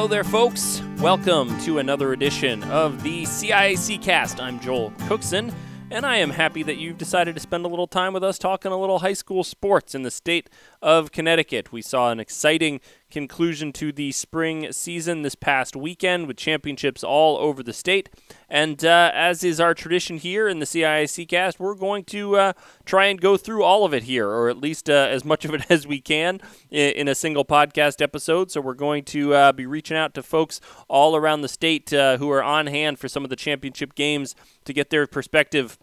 Hello there, folks. Welcome to another edition of the CIAC Cast. I'm Joel Cookson, and I am happy that you've decided to spend a little time with us talking a little high school sports in the state of Connecticut. We saw an exciting conclusion to the spring season this past weekend with championships all over the state. And uh, as is our tradition here in the CIAC cast, we're going to uh, try and go through all of it here, or at least uh, as much of it as we can in, in, a single podcast episode. So we're going to uh, be reaching out to folks all around the state uh, who are on hand for some of the championship games to get their perspective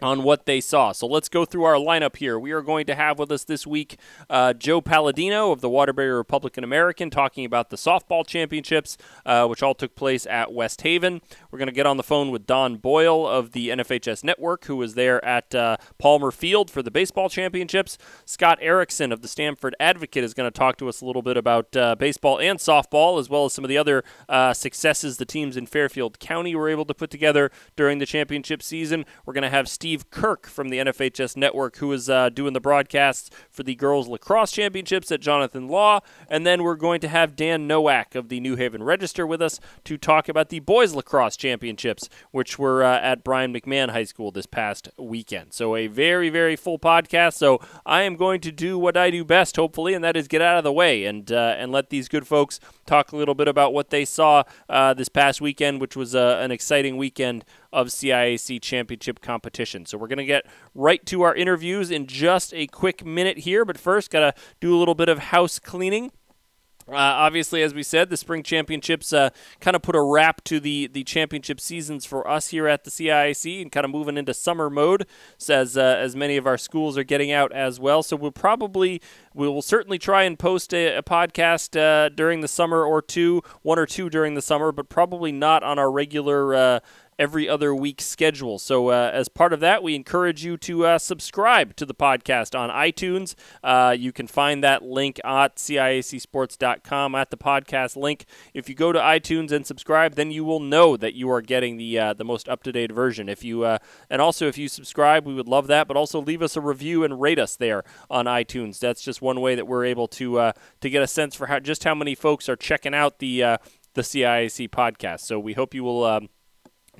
on what they saw. So let's go through our lineup here. We are going to have with us this week uh, Joe Palladino of the Waterbury Republican American talking about the softball championships, uh, which all took place at West Haven. We're going to get on the phone with Don Boyle of the NFHS Network, who was there at uh, Palmer Field for the baseball championships. Scott Erickson of the Stamford Advocate is going to talk to us a little bit about uh, baseball and softball, as well as some of the other uh, successes the teams in Fairfield County were able to put together during the championship season. We're going to have Steve Steve Kirk from the NFHS Network, who is uh, doing the broadcasts for the Girls Lacrosse Championships at Jonathan Law. And then we're going to have Dan Nowak of the New Haven Register with us to talk about the Boys Lacrosse Championships, which were uh, at Brian McMahon High School this past weekend. So a very, very full podcast. So I am going to do what I do best, hopefully, and that is get out of the way and uh, and let these good folks talk a little bit about what they saw uh, this past weekend, which was uh, an exciting weekend of CIAC championship competition. So we're going to get right to our interviews in just a quick minute here, but first, got to do a little bit of house cleaning. Uh, obviously, as we said, the spring championships uh, kind of put a wrap to the, the championship seasons for us here at the CIAC and kind of moving into summer mode, as, uh, as many of our schools are getting out as well. So we'll probably, we will certainly try and post a, a podcast uh, during the summer or two, one or two during the summer, but probably not on our regular uh, every other week schedule. So, uh, as part of that, we encourage you to uh, subscribe to the podcast on iTunes. Uh, you can find that link at ciacsports.com at the podcast link. If you go to iTunes and subscribe, then you will know that you are getting the uh, the most up to date version. If you uh, and also if you subscribe, we would love that. But also leave us a review and rate us there on iTunes. That's just one way that we're able to uh, to get a sense for how just how many folks are checking out the the CIAC podcast. So we hope you will. Um,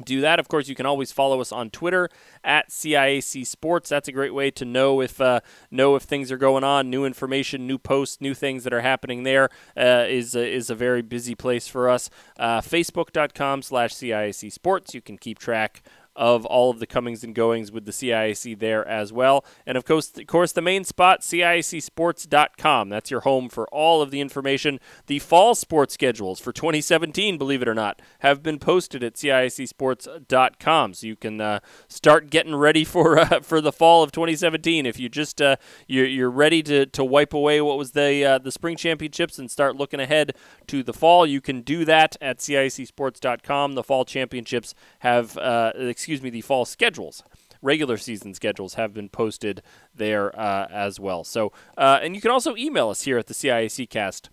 do that. Of course, you can always follow us on Twitter at CIAC Sports. That's a great way to know if uh, know if things are going on, new information, new posts, new things that are happening. There uh, is a, is a very busy place for us. Uh, Facebook.com slash CIAC Sports. You can keep track of all of the comings and goings with the CIAC there as well. And of course, of course, the main spot, CIACsports.com. That's your home for all of the information. The fall sports schedules for 2017, believe it or not, have been posted at CIACsports.com. So you can uh, start getting ready for uh, for the fall of 2017. If you just uh, you're, you're ready to, to wipe away what was the uh, the spring championships and start looking ahead to the fall, you can do that at CIACsports.com. The fall championships have uh, excuse excuse me, the fall schedules regular season schedules have been posted there uh, as well. So, uh, and you can also email us here at the CIAC Cast.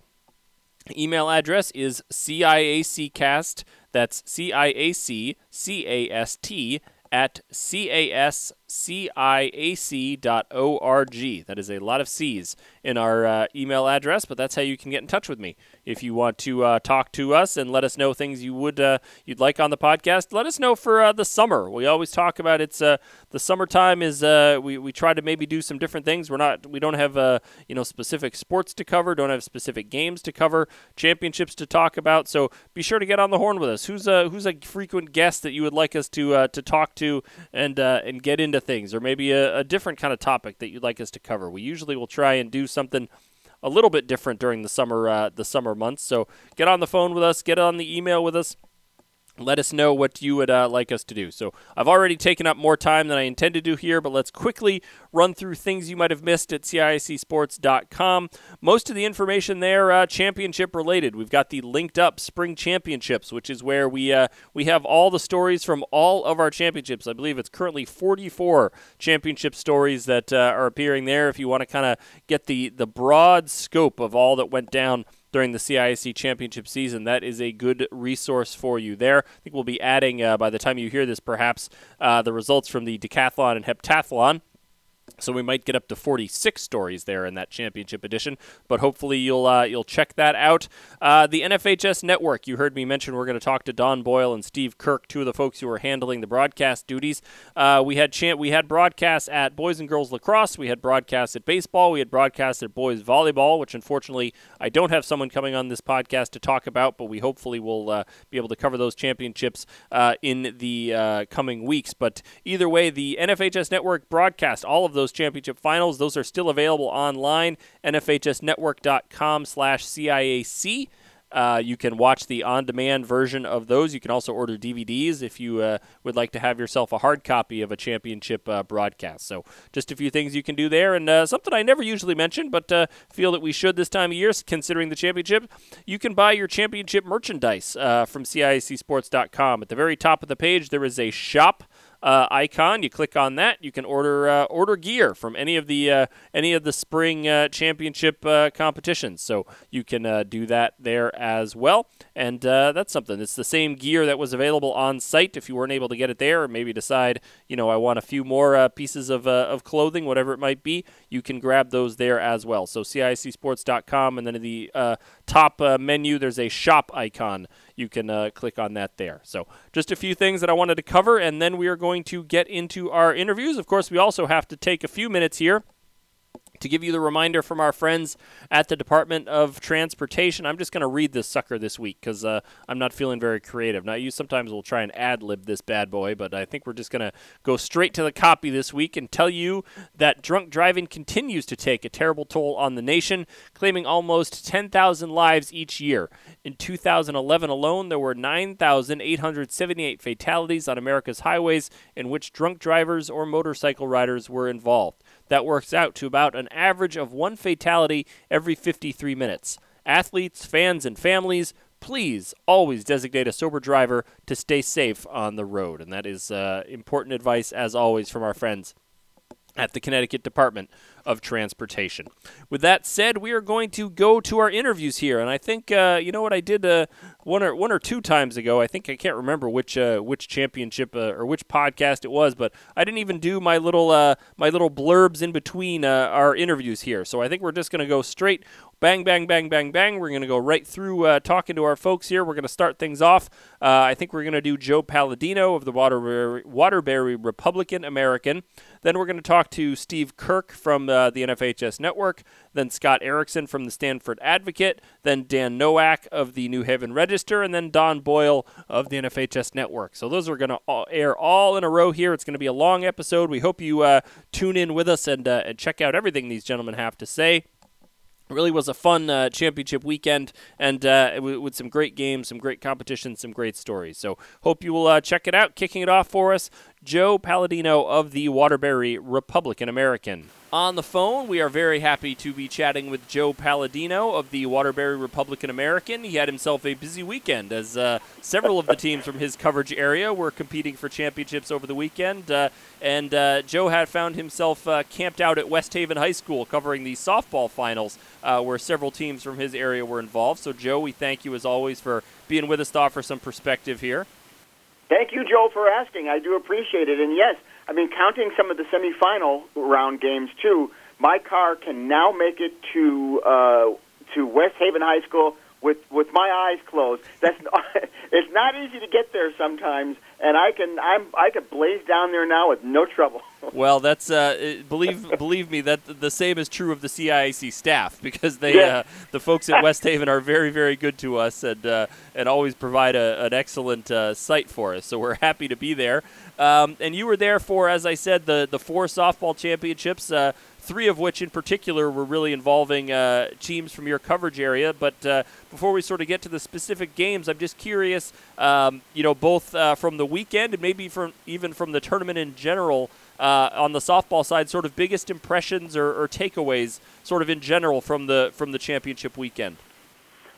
Email address is CIACcast. That's C I A C C A S T at casciac.org. That is a lot of C's in our uh, email address, but that's how you can get in touch with me. If you want to uh, talk to us and let us know things you would uh, you'd like on the podcast, let us know for uh, the summer. We always talk about it's uh, the summertime is uh, we, we try to maybe do some different things. We're not we don't have you know specific sports to cover, don't have specific games to cover, championships to talk about. So be sure to get on the horn with us. Who's a who's a frequent guest that you would like us to to talk to and and get into things, or maybe a, a different kind of topic that you'd like us to cover? We usually will try and do something a little bit different during the summer uh, the summer months. So get on the phone with us, get on the email with us let us know what you would uh, like us to do. So, I've already taken up more time than I intend to do here, but let's quickly run through things you might have missed at CIACsports.com. Most of the information there, uh, championship related. We've got the linked up spring championships, which is where we uh, we have all the stories from all of our championships. I believe it's currently 44 championship stories that uh, are appearing there. If you want to kind of get the the broad scope of all that went down during the CIAC championship season. That is a good resource for you there. I think we'll be adding, uh, by the time you hear this, perhaps uh, the results from the decathlon and heptathlon So we might get up to 46 stories there in that championship edition, but hopefully you'll uh, you'll check that out. Uh, the NFHS network. You heard me mention we're going to talk to Don Boyle and Steve Kirk, two of the folks who are handling the broadcast duties. Uh, we had chant we had broadcasts at boys and girls lacrosse. We had broadcasts at baseball. We had broadcasts at boys volleyball, which unfortunately I don't have someone coming on this podcast to talk about, but we hopefully will uh, be able to cover those championships uh, in the uh, coming weeks. But either way, the NFHS network broadcast all of those championship finals. Those are still available online, nfhsnetwork.com slash CIAC. Uh, you can watch the on-demand version of those. You can also order DVDs if you uh, would like to have yourself a hard copy of a championship uh, broadcast. So, just a few things you can do there, and uh, something I never usually mention, but uh, feel that we should this time of year, considering the championship. You can buy your championship merchandise uh, from CIACSports.com. At the very top of the page, there is a shop uh, icon. You click on that, you can order uh, order gear from any of the uh, any of the spring uh, championship uh, competitions. So you can do that there as well, and that's something. It's the same gear that was available on site. If you weren't able to get it there, or maybe decide you know I want a few more pieces of of clothing, whatever it might be, you can grab those there as well. So CIACSports.com, and then in the top menu, there's a shop icon you can uh, click on that there. So, just a few things that I wanted to cover, and then we are going to get into our interviews. Of course, we also have to take a few minutes here to give you the reminder from our friends at the Department of Transportation, I'm just going to read this sucker this week because uh, I'm not feeling very creative. Now, you sometimes will try and ad lib this bad boy, but I think we're just going to go straight to the copy this week and tell you that drunk driving continues to take a terrible toll on the nation, claiming almost 10,000 lives each year. In 2011 alone, there were 9,878 fatalities on America's highways in which drunk drivers or motorcycle riders were involved. That works out to about an average of one fatality every 53 minutes. Athletes, fans, and families, please always designate a sober driver to stay safe on the road. And that is uh, important advice, as always, from our friends at the Connecticut Department of Transportation. With that said, we are going to go to our interviews here, and I think uh, you know what I did uh, one or one or two times ago. I think I can't remember which uh, which championship uh, or which podcast it was, but I didn't even do my little uh, my little blurbs in between uh, our interviews here. So I think we're just going to go straight bang, bang, bang, bang, bang. We're going to go right through uh, talking to our folks here. We're going to start things off. Uh, I think we're going to do Joe Palladino of the Waterbury, Waterbury Republican American. Then we're going to talk to Steve Kirk from uh, the NFHS Network. Then Scott Erickson from the Stamford Advocate. Then Dan Nowak of the New Haven Register. And then Don Boyle of the NFHS Network. So those are going to air all in a row here. It's going to be a long episode. We hope you uh, tune in with us and, uh, and check out everything these gentlemen have to say. Really was a fun uh, championship weekend and uh, w- with some great games, some great competition, some great stories. So, hope you will uh, check it out. Kicking it off for us, Joe Palladino of the Waterbury Republican American. On the phone, we are very happy to be chatting with Joe Palladino of the Waterbury Republican American. He had himself a busy weekend as uh, several of the teams from his coverage area were competing for championships over the weekend. Uh, and uh, Joe had found himself uh, camped out at West Haven High School covering the softball finals, uh, where several teams from his area were involved. So, Joe, we thank you as always for being with us to offer some perspective here. Thank you, Joe, for asking. I do appreciate it. And yes, I mean, counting some of the semifinal round games too, my car can now make it to uh, to West Haven High School with with my eyes closed. That's not, it's not easy to get there sometimes, and I can I'm I could blaze down there now with no trouble. well, that's uh, believe believe me that the same is true of the CIAC staff because they yeah. uh, the folks at West Haven are very very good to us and uh, and always provide a, an excellent uh, site for us. So we're happy to be there. Um, and you were there for, as I said, the the four softball championships. Three of which in particular were really involving uh, teams from your coverage area. But uh, before we sort of get to the specific games, I'm just curious, um, you know, both uh, from the weekend and maybe from even from the tournament in general. Uh, on the softball side, sort of biggest impressions or, or, takeaways, sort of in general from the from the championship weekend.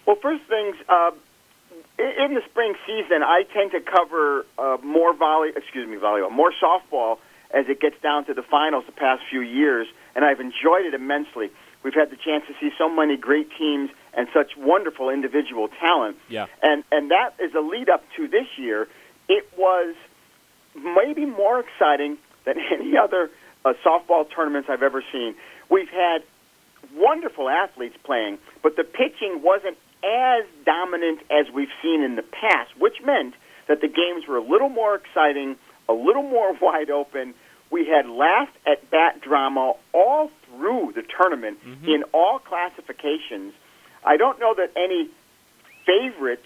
Well, first things, uh, in the spring season, I tend to cover uh, more volley, excuse me, volleyball, more softball as it gets down to the finals the past few years, and I've enjoyed it immensely. We've had the chance to see so many great teams and such wonderful individual talent. Yeah. And and that is a lead up to this year. It was maybe more exciting than any other uh, softball tournaments I've ever seen. We've had wonderful athletes playing, but the pitching wasn't as dominant as we've seen in the past, which meant that the games were a little more exciting, a little more wide open. We had last at bat drama all through the tournament Mhm. in all classifications. I don't know that any favorite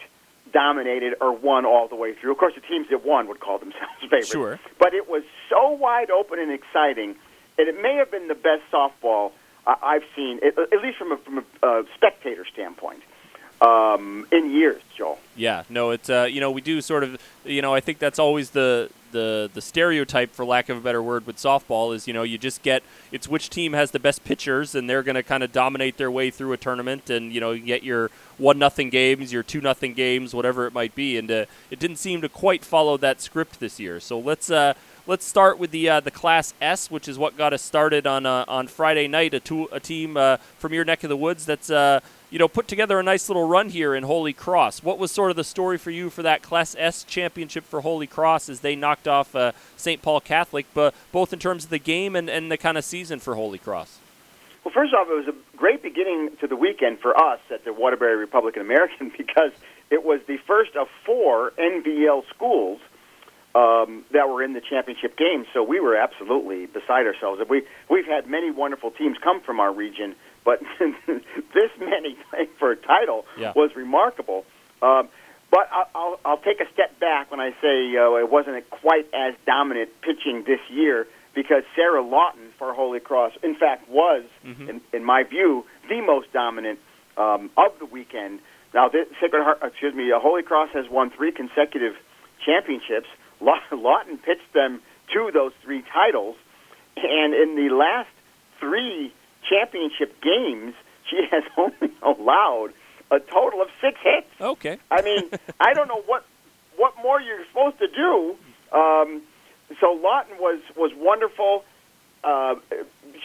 dominated or won all the way through. Of course, the teams that won would call themselves favorites. Sure. But it was so wide open and exciting, and it may have been the best softball uh, I've seen, at, at least from a, from a uh, spectator standpoint, um, in years, Joel. Yeah, no, it's uh, you know we do sort of you know I think that's always the the the stereotype for lack of a better word with softball is you know you just get it's which team has the best pitchers and they're going to kind of dominate their way through a tournament and you know you get your one nothing games your two nothing games whatever it might be and uh, it didn't seem to quite follow that script this year so let's uh let's start with the uh, the Class S, which is what got us started on uh, on Friday night. A, a team uh, from your neck of the woods that's uh, you know put together a nice little run here in Holy Cross. What was sort of the story for you for that Class S championship for Holy Cross as they knocked off uh, St. Paul Catholic, but both in terms of the game and, and the kind of season for Holy Cross. Well, first off, it was a great beginning to the weekend for us at the Waterbury Republican American because it was the first of four NVL schools um, that were in the championship game. So we were absolutely beside ourselves. We we've had many wonderful teams come from our region, but this many playing for a title Yeah. was remarkable. Um, but I'll, I'll, I'll take a step back when I say uh, it wasn't quite as dominant pitching this year because Sarah Lawton for Holy Cross, in fact, was, Mhm. in, in my view, the most dominant um, of the weekend. Now, this, Sacred Heart, excuse me, uh, Holy Cross has won three consecutive championships. Lawton pitched them to those three titles, and in the last three championship games, she has only allowed a total of six hits. Okay. I mean, I don't know what what more you're supposed to do. Um, so Lawton was was wonderful. Uh,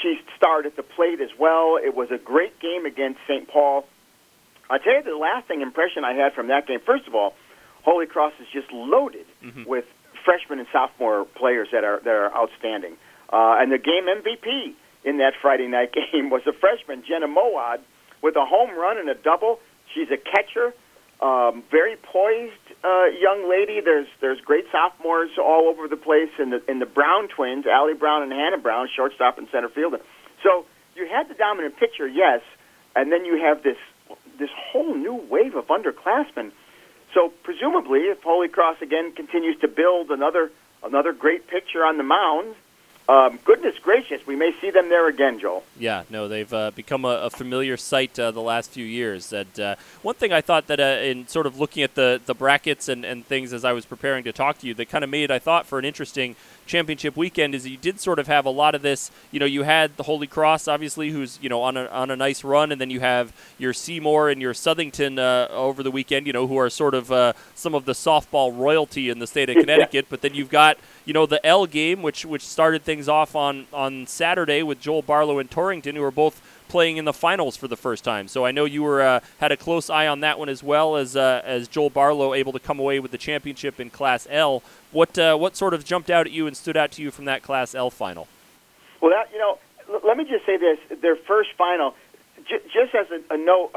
she starred at the plate as well. It was a great game against St. Paul. I tell you, the lasting impression I had from that game. First of all, Holy Cross is just loaded Mhm. with freshman and sophomore players that are that are outstanding. Uh, and the game MVP in that Friday night game was a freshman, Jenna Moad, with a home run and a double. She's a catcher, um, very poised uh, young lady. There's there's great sophomores all over the place, and the and the Brown twins, Allie Brown and Hannah Brown, shortstop and center fielder. So you had the dominant pitcher, yes, and then you have this this whole new wave of underclassmen. So presumably, if Holy Cross again continues to build another another great pitcher on the mound, um, goodness gracious, we may see them there again, Joel. Yeah, no, they've uh, become a, a familiar sight uh, the last few years. And uh, one thing I thought that uh, in sort of looking at the, the brackets and, and things as I was preparing to talk to you, that kind of made I thought for an interesting championship weekend is you did sort of have a lot of this. You know, you had the Holy Cross, obviously, who's you know on a on a nice run, and then you have your Seymour and your Southington uh, over the weekend. You know, who are sort of uh, some of the softball royalty in the state of Connecticut. But then you've got you know the L game, which which started things off on on Saturday with Joel Barlow and Torrington, who are both playing in the finals for the first time. So I know you were uh, had a close eye on that one as well as uh, as Joel Barlow able to come away with the championship in Class L. What uh, what sort of jumped out at you and stood out to you from that Class L final? Well, that you know, l- let me just say this: their first final, j- just as a, a note,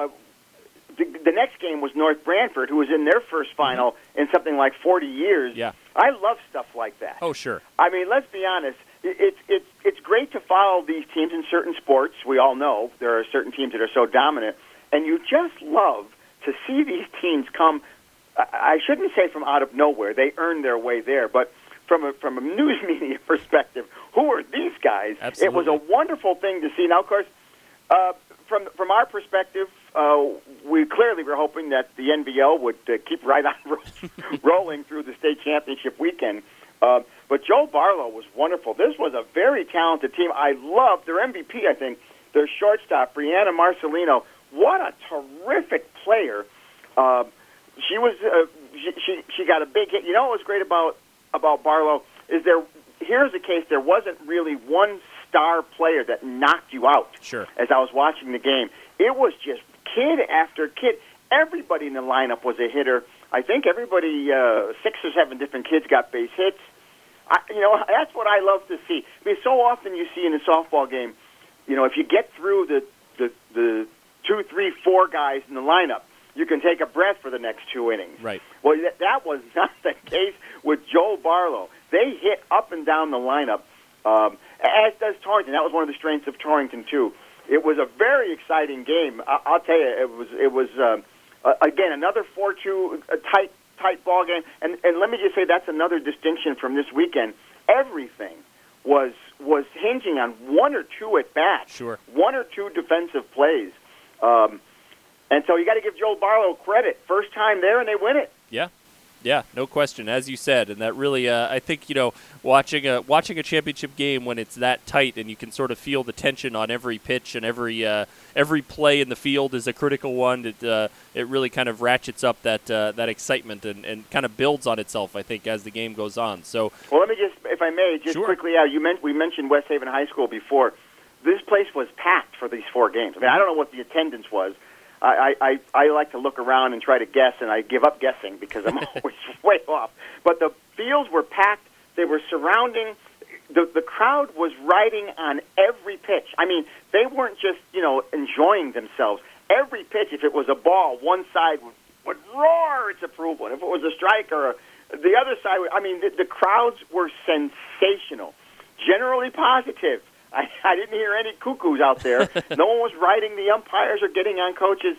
the, the next game was North Branford, who was in their first final in something like 40 years. Yeah. I love stuff like that. Oh sure. I mean, let's be honest. It's it's it's great to follow these teams in certain sports. We all know there are certain teams that are so dominant, and you just love to see these teams come. I shouldn't say from out of nowhere; they earn their way there. But from a from a news media perspective, who are these guys? Absolutely. It was a wonderful thing to see. Now, of course, uh, from from our perspective, uh, we clearly were hoping that the NVL would uh, keep right on ro- rolling through the state championship weekend. Uh, but Joe Barlow was wonderful. This was a very talented team. I loved their MVP. I think their shortstop, Brianna Marcelino. What a terrific player! Uh, she was uh, she, she she got a big hit. You know what was great about about Barlow is there. Here's the case: there wasn't really one star player that knocked you out Sure. as I was watching the game. It was just kid after kid. Everybody in the lineup was a hitter. I think everybody, uh, six or seven different kids got base hits. I, you know, that's what I love to see. I mean, so often you see in a softball game, you know, if you get through the the the two, three, four guys in the lineup, you can take a breath for the next two innings. Right. Well, that, that was not the case with Joe Barlow. They hit up and down the lineup, um, as does Torrington. That was one of the strengths of Torrington too. It was a very exciting game. I, I'll tell you, it was it was um, uh, again another four-two uh, tight tight ball game. And and let me just say that's another distinction from this weekend. Everything was was hinging on one or two at bats, Sure. one or two defensive plays. Um, and so you got to give Joel Barlow credit. First time there, and they win it. Yeah, yeah, no question, as you said, and that really, uh, I think you know, watching a watching a championship game when it's that tight and you can sort of feel the tension on every pitch and every uh, every play in the field is a critical one. It uh, it really kind of ratchets up that uh, that excitement and, and kind of builds on itself. I think as the game goes on. So Well, let me just, if I may, just Sure. quickly out. You meant we mentioned West Haven High School before. This place was packed for these four games. I mean, I don't know what the attendance was. I, I, I like to look around and try to guess, and I give up guessing because I'm always way off. But the fields were packed. They were surrounding. The the crowd was riding on every pitch. I mean, they weren't just you know enjoying themselves. Every pitch, if it was a ball, one side would, would roar its approval. And if it was a strike or a, the other side, would, I mean, the, the crowds were sensational, generally positive. I, I didn't hear any cuckoos out there. no one was riding the umpires or getting on coaches.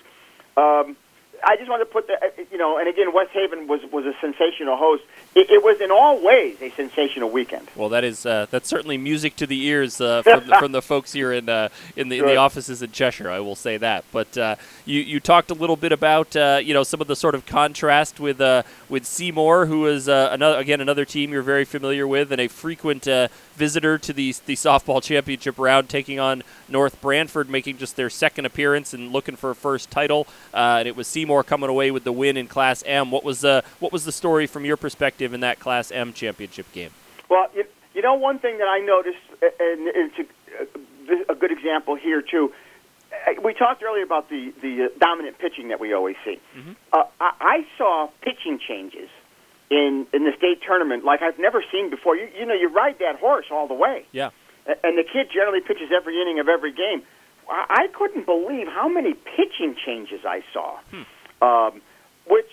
Um, I just wanted to put that, you know, and again, West Haven was was a sensational host. It, it was in all ways a sensational weekend. Well, that is uh, that's certainly music to the ears uh, from, the, from the folks here in uh, in the in the offices in Cheshire. I will say that. But uh, you you talked a little bit about uh, you know some of the sort of contrast with uh, with Seymour, who is uh, another again another team you're very familiar with and a frequent uh, visitor to the the softball championship round, taking on North Branford, making just their second appearance and looking for a first title. Uh, and it was Seymour coming away with the win in Class M. What was uh, what was the story from your perspective in that Class M championship game? Well, you, you know, one thing that I noticed, and it's a, a good example here too. We talked earlier about the the uh, dominant pitching that we always see. Uh, I, I saw pitching changes in in the state tournament like I've never seen before. You you know, you ride that horse all the way. Yeah. And the kid generally pitches every inning of every game. I couldn't believe how many pitching changes I saw, um, which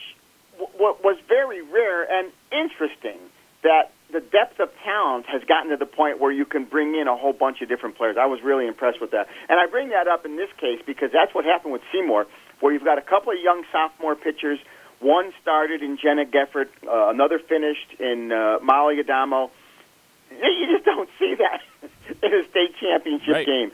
w- w- was very rare and interesting. That the depth of talent has gotten to the point where you can bring in a whole bunch of different players. I was really impressed with that, and I bring that up in this case because that's what happened with Seymour, where you've got a couple of young sophomore pitchers. One started in Jenna Gefford, uh, another finished in uh, Molly Adamo. You just don't see that in a state championship Right. game.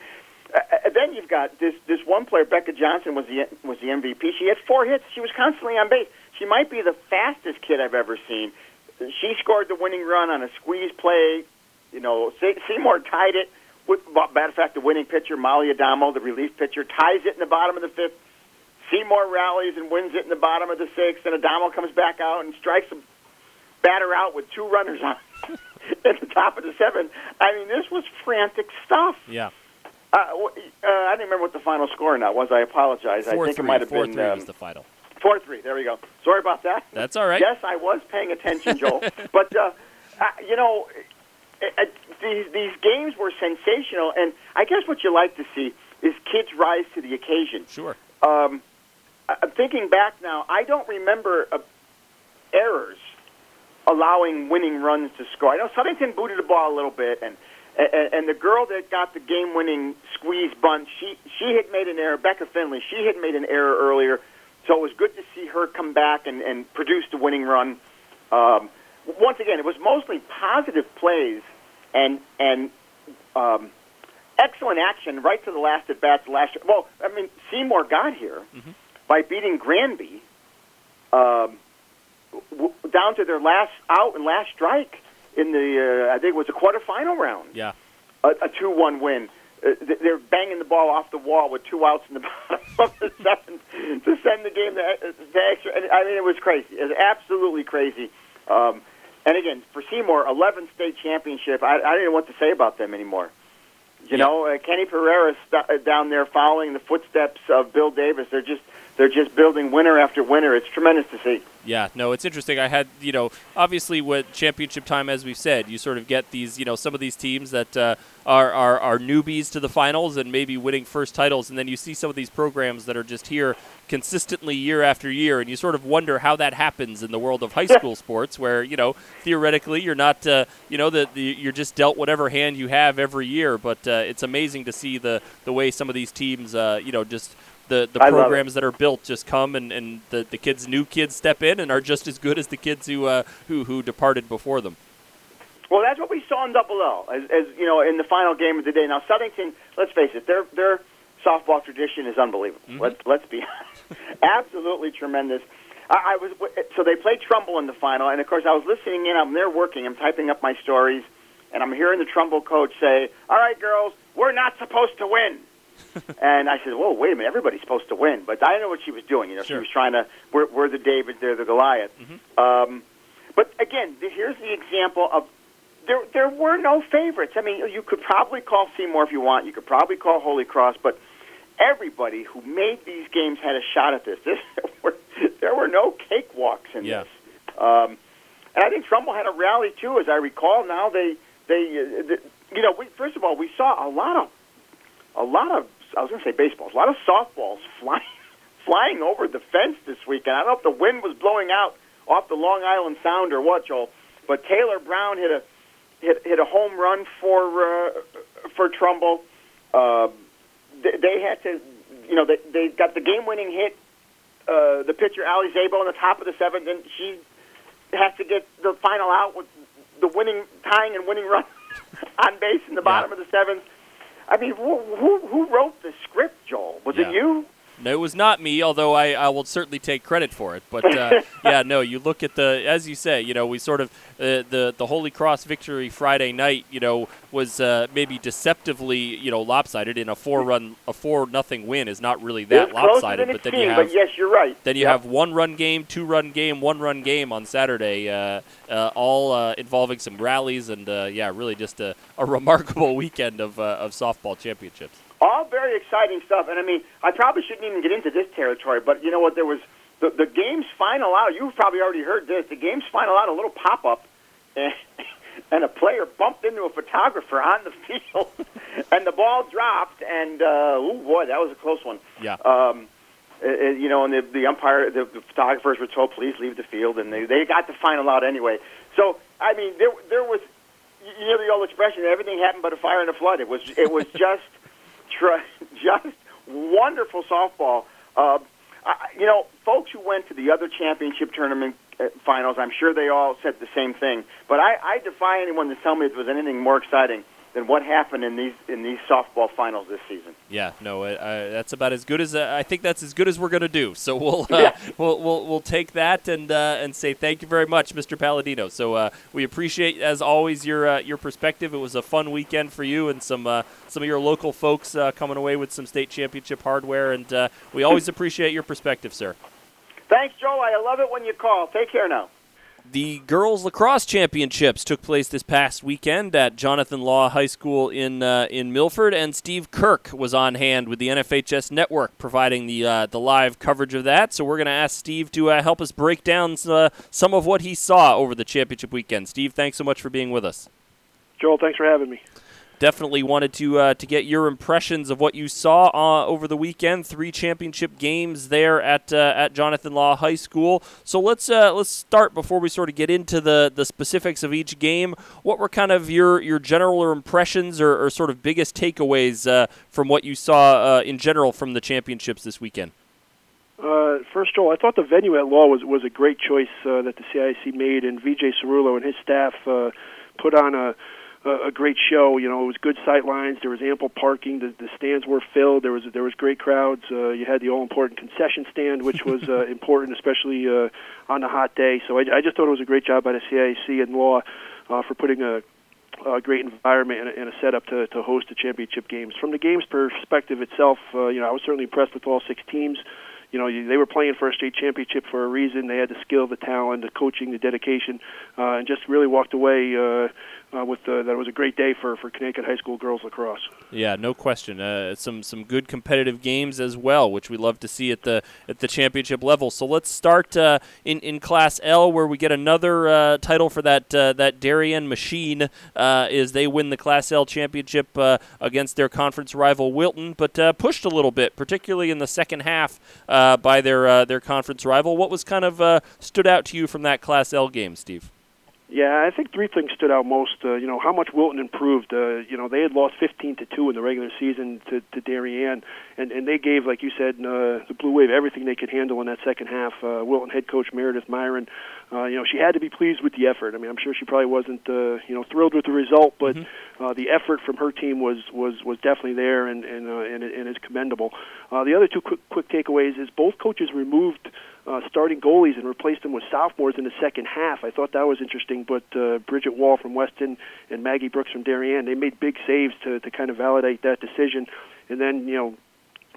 Uh, uh, then you've got this this one player, Becca Johnson, was the was the MVP. She had four hits. She was constantly on base. She might be the fastest kid I've ever seen. She scored the winning run on a squeeze play. You know, Se- Seymour tied it with, matter of fact, the winning pitcher, Molly Adamo, the relief pitcher, ties it in the bottom of the fifth. Seymour rallies and wins it in the bottom of the sixth, and Adamo comes back out and strikes the batter out with two runners on at the top of the seventh. I mean, this was frantic stuff. Yeah. Uh, uh, I didn't remember what the final score now was. I apologize. I think three. it might have Four been three um, was the final. four three. There we go. Sorry about that. That's all right. Yes, I was paying attention, Joel. but uh, uh, you know, uh, these these games were sensational, and I guess what you like to see is kids rise to the occasion. Sure. Um, I'm thinking back now. I don't remember uh, errors allowing winning runs to score. I know Southington booted the ball a little bit, and and, and the girl that got the game-winning squeeze bunt, she she had made an error. Becca Finley, she had made an error earlier, so it was good to see her come back and and produce the winning run. Um, once again, it was mostly positive plays and and um, excellent action right to the last at bats. Last well, I mean Seymour got here by beating Granby um, w- down to their last out and last strike in the uh, I think it was a quarterfinal round. Yeah. A, a two-one win. Uh, they're banging the ball off the wall with two outs in the bottom of the seventh to send the game to, to extra. I mean, it was crazy. It was absolutely crazy. Um, and again, for Seymour, 11th state championship. I, I didn't know what to say about them anymore. You Yeah. know, uh, Kenny Pereira st- uh, down there following the footsteps of Bill Davis. They're just they're just building winner after winner. It's tremendous to see. Yeah, no, it's interesting. I had, you know, obviously with championship time, as we've said, you sort of get these, you know, some of these teams that uh, are, are, are newbies to the finals and maybe winning first titles, and then you see some of these programs that are just here consistently year after year, and you sort of wonder how that happens in the world of high school sports, where you know theoretically you're not, uh, you know, that you're just dealt whatever hand you have every year, but uh, it's amazing to see the the way some of these teams, uh, you know, just the, the programs that are built just come and, and the, the kids new kids step in and are just as good as the kids who uh, who who departed before them. Well, that's what we saw in Double L, as, as you know, in the final game of the day. Now, Southington, let's face it, their their softball tradition is unbelievable. Mm-hmm. Let's let's be absolutely tremendous. I, I was so they played Trumbull in the final, and of course, I was listening in. I'm there working. I'm typing up my stories, and I'm hearing the Trumbull coach say, "All right, girls, we're not supposed to win." and I said, "Whoa, wait a minute! Everybody's supposed to win." But I didn't know what she was doing. You know, sure. she was trying to. We're, we're the David, they're the Goliath. Mm-hmm. Um, but again, here's the example of there. There were no favorites. I mean, you could probably call Seymour if you want. You could probably call Holy Cross, but everybody who made these games had a shot at this. this there, were, there were no cakewalks in yeah. this. Um, and I think Trumbull had a rally too, as I recall. Now they they, uh, the, you know, we, first of all, we saw a lot of a lot of I was going to say baseballs, a lot of softballs flying flying over the fence this weekend. I don't know if the wind was blowing out off the Long Island Sound or what, Joel, but Taylor Brown hit a hit, hit a home run for uh, for Trumbull. Uh, they, they had to, you know, they they got the game-winning hit. Uh, the pitcher Ali Zabo on the top of the seventh, and she has to get the final out with the winning tying and winning run on base in the bottom yeah. of the seventh. I mean, who, who, who wrote the script, Joel? Was yeah. it you? No, it was not me, although I, I will certainly take credit for it. But uh, yeah, no, you look at the, as you say, you know, we sort of, uh, the, the Holy Cross victory Friday night, you know, was uh, maybe deceptively, you know, lopsided in a four run, a four nothing win is not really that lopsided. But then you have, but yes, you're right. Then you yep. have one run game, two run game, one run game on Saturday, uh, uh, all uh, involving some rallies and yeah, really just a, a remarkable weekend of of softball championships. All very exciting stuff. And I mean, I probably shouldn't even get into this territory, but you know what? There was the, the game's final out. You've probably already heard this. The game's final out, a little pop up, and, and a player bumped into a photographer on the field, and the ball dropped. And uh, oh boy, that was a close one. Yeah. Um, it, you know, and the, the umpire, the, the photographers were told, please leave the field, and they they got the final out anyway. So I mean, there there was, you know, the old expression, everything happened but a fire and a flood. It was it was just just wonderful softball. Uh, I, you know, folks who went to the other championship tournament uh, finals, I'm sure they all said the same thing. But I, I defy anyone to tell me there was anything more exciting than what happened in these in these softball finals this season. Yeah, no, uh, that's about as good as uh, I think that's as good as we're going to do. So we'll, uh, yeah. we'll we'll we'll take that and uh, and say thank you very much, Mr. Palladino. So uh, we appreciate as always your uh, your perspective. It was a fun weekend for you and some some of your local folks coming away with some state championship hardware, and we always appreciate your perspective, sir. Thanks, Joe. I love it when you call. Take care now. The girls lacrosse championships took place this past weekend at Jonathan Law High School in uh, in Milford, and Steve Kirk was on hand with the NFHS network, providing the uh, the live coverage of that. So we're going to ask Steve to uh, help us break down uh, some of what he saw over the championship weekend. Steve, thanks so much for being with us. Joel, thanks for having me definitely wanted to uh, to get your impressions of what you saw uh, over the weekend. Three championship games there at uh, at Jonathan Law High School. So let's uh, let's start before we sort of get into the the specifics of each game. What were kind of your your general impressions or, or sort of biggest takeaways uh, from what you saw uh, in general from the championships this weekend? Uh, first, all, I thought the venue at Law was was a great choice uh, that the CIC made, and VJ Cerullo and his staff uh, put on a a, a great show. You know, it was good sight lines. There was ample parking. The, the stands were filled. There was there was great crowds. Uh, you had the all important concession stand, which was uh, important, especially uh, on the hot day. So I, I just thought it was a great job by the CIC and Law uh, for putting a a great environment and a, and a setup to, to host the championship games. From the games perspective itself, uh, you know, I was certainly impressed with all six teams. You know, they were playing for a state championship for a reason. They had the skill, the talent, the coaching, the dedication, uh, and just really walked away uh, uh, with uh, that was a great day for for Connecticut high school girls lacrosse. Yeah, no question. Uh, some some good competitive games as well, which we love to see at the at the championship level. So let's start uh, in in Class L, where we get another uh, title for that uh, that Darien machine. is they win the Class L championship against their conference rival Wilton, but pushed a little bit, particularly in the second half by their their conference rival. What was kind of stood out to you from that Class L game, Steve? Yeah, I think three things stood out most. Uh, you know how much Wilton improved. Uh, you know they had lost 15 to two in the regular season to, to Darien, and and they gave, like you said, uh, the Blue Wave everything they could handle in that second half. Uh, Wilton head coach Meredith Myron, uh, you know she had to be pleased with the effort. I mean, I'm sure she probably wasn't uh, you know thrilled with the result, but mm-hmm. Uh, the effort from her team was was was definitely there and and uh, and, and is commendable. Uh, the other two quick quick takeaways is both coaches removed uh, starting goalies and replaced them with sophomores in the second half. I thought that was interesting. But uh, Bridget Wall from Weston and Maggie Brooks from Darien, they made big saves to, to kind of validate that decision. And then, you know,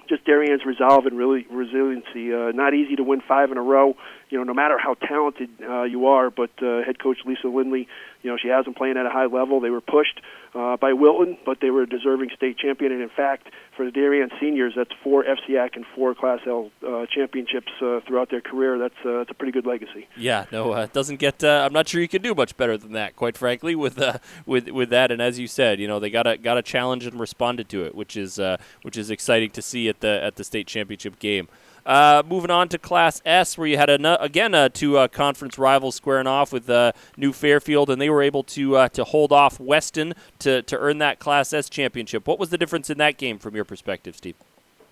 just Darien's resolve and really resiliency. Uh, not easy to win five in a row, you know, no matter how talented uh, you are. But uh, head coach Lisa Lindley, you know, she has them playing at a high level. They were pushed uh, by Wilton, but they were a deserving state champion. And in fact, for the Darien seniors, that's four FCIAC and four Class L uh, championships uh, throughout their career. That's uh, that's a pretty good legacy. Yeah, no, uh, doesn't get. Uh, I'm not sure you can do much better than that, quite frankly, with uh, with with that. And as you said, you know, they got a got a challenge and responded to it, which is uh, which is exciting to see at the at the state championship game. Uh, moving on to Class S, where you had a, again uh, two uh, conference rivals squaring off with uh, New Fairfield, and they were able to uh, to hold off Weston to, to earn that Class S championship. What was the difference in that game from your perspective, Steve?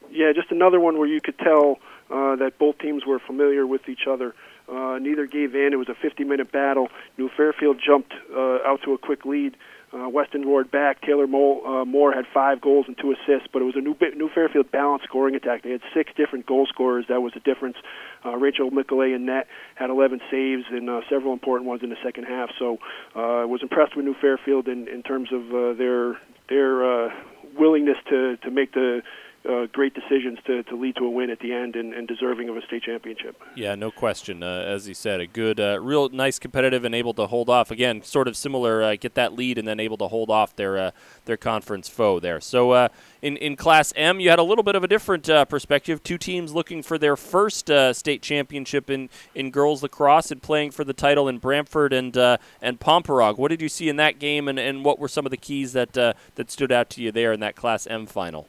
Yeah, just another one where you could tell uh, that both teams were familiar with each other. neither gave in. It was a 50-minute battle. New Fairfield jumped out to a quick lead. Uh, Weston roared back. Taylor Mo- uh, Moore had five goals and two assists, but it was a new New Fairfield balanced scoring attack. They had six different goal scorers. That was the difference. Uh, Rachel Michelet in net had 11 saves and uh, several important ones in the second half. So uh, I was impressed with New Fairfield in, in terms of uh, their their uh, willingness to to make the uh, great decisions to, to lead to a win at the end and, and deserving of a state championship. Yeah, no question. Uh, as he said, a good, uh, real nice competitive and able to hold off. Again, sort of similar, uh, get that lead and then able to hold off their uh, their conference foe there. So uh, in, in Class M, you had a little bit of a different perspective. Two teams looking for their first state championship in, in girls lacrosse and playing for the title in Branford and and Pomperaug. What did you see in that game and, and what were some of the keys that, that stood out to you there in that Class M final?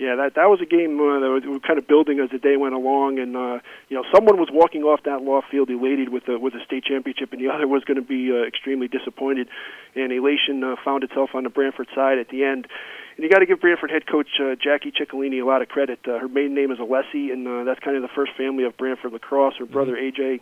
Yeah, that that was a game uh, that was, was kind of building as the day went along, and uh, you know, someone was walking off that law field elated with the with a state championship, and the other was going to be uh, extremely disappointed. And elation uh, found itself on the Branford side at the end. And you got to give Branford head coach uh, Jackie Ciccolini a lot of credit. Uh, her maiden name is Alessi, and uh, that's kind of the first family of Branford lacrosse. Her brother mm-hmm. AJ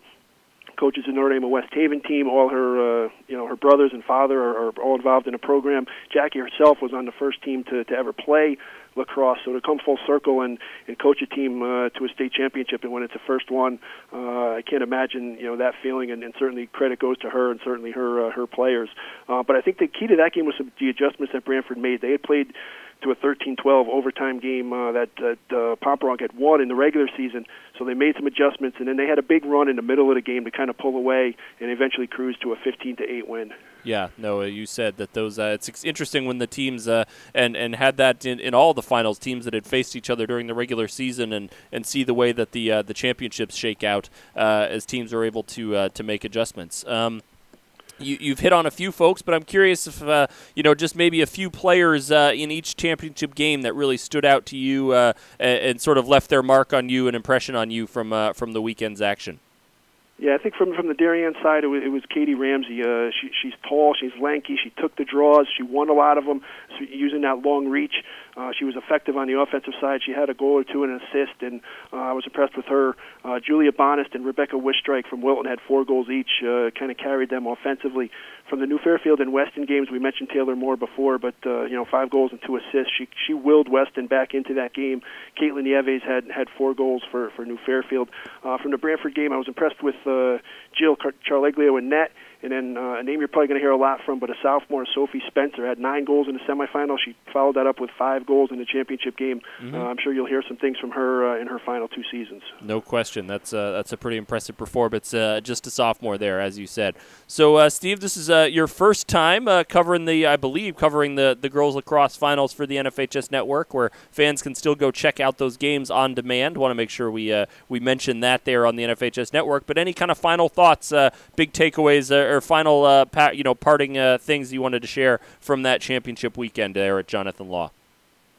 coaches the Notre Dame and West Haven team. All her, uh, you know, her brothers and father are, are all involved in the program. Jackie herself was on the first team to, to ever play lacrosse. So to come full circle and, and coach a team uh, to a state championship and when it's the first one, uh, I can't imagine you know that feeling. And, and certainly credit goes to her and certainly her uh, her players. Uh, but I think the key to that game was some, the adjustments that Branford made. They had played to a 13-12 overtime game uh, that that uh, Pomperaug had won in the regular season. So they made some adjustments, and then they had a big run in the middle of the game to kind of pull away and eventually cruise to a 15 to 8 win. Yeah, no, you said that those. Uh, it's interesting when the teams uh, and and had that in, in all the finals, teams that had faced each other during the regular season, and, and see the way that the uh, the championships shake out uh, as teams are able to uh, to make adjustments. Um, you, have hit on a few folks, but I'm curious if uh, you know just maybe a few players uh, in each championship game that really stood out to you uh, and, and, sort of left their mark on you, an impression on you from uh, from the weekend's action. Yeah, I think from from the Darien side, it was, it was Katie Ramsey. Uh, she, she's tall, she's lanky, she took the draws, she won a lot of them so using that long reach. Uh, she was effective on the offensive side. She had a goal or two and an assist, and uh, I was impressed with her. Uh, Julia Bonist and Rebecca Wistrike from Wilton had four goals each, uh, kind of carried them offensively. From the New Fairfield and Weston games, we mentioned Taylor Moore before, but uh, you know, five goals and two assists. She she willed Weston back into that game. Caitlin Nieves had had four goals for for New Fairfield. Uh, from the Branford game, I was impressed with uh, Jill Car- Charleglio in net And then uh, a name you're probably going to hear a lot from, but a sophomore, Sophie Spencer, had nine goals in the semifinal. She followed that up with five goals in the championship game. Mm-hmm. Uh, I'm sure you'll hear some things from her uh, in her final two seasons. No question. That's uh, that's a pretty impressive performance. Uh, just a sophomore there, as you said. So, uh, Steve, this is uh, your first time uh, covering the, I believe, covering the the girls lacrosse finals for the NFHS network, where fans can still go check out those games on demand. Want to make sure we uh, we mention that there on the NFHS network. But any kind of final thoughts, uh, big takeaways, uh, or final uh, pa- you know parting uh, things you wanted to share from that championship weekend there at Jonathan Law?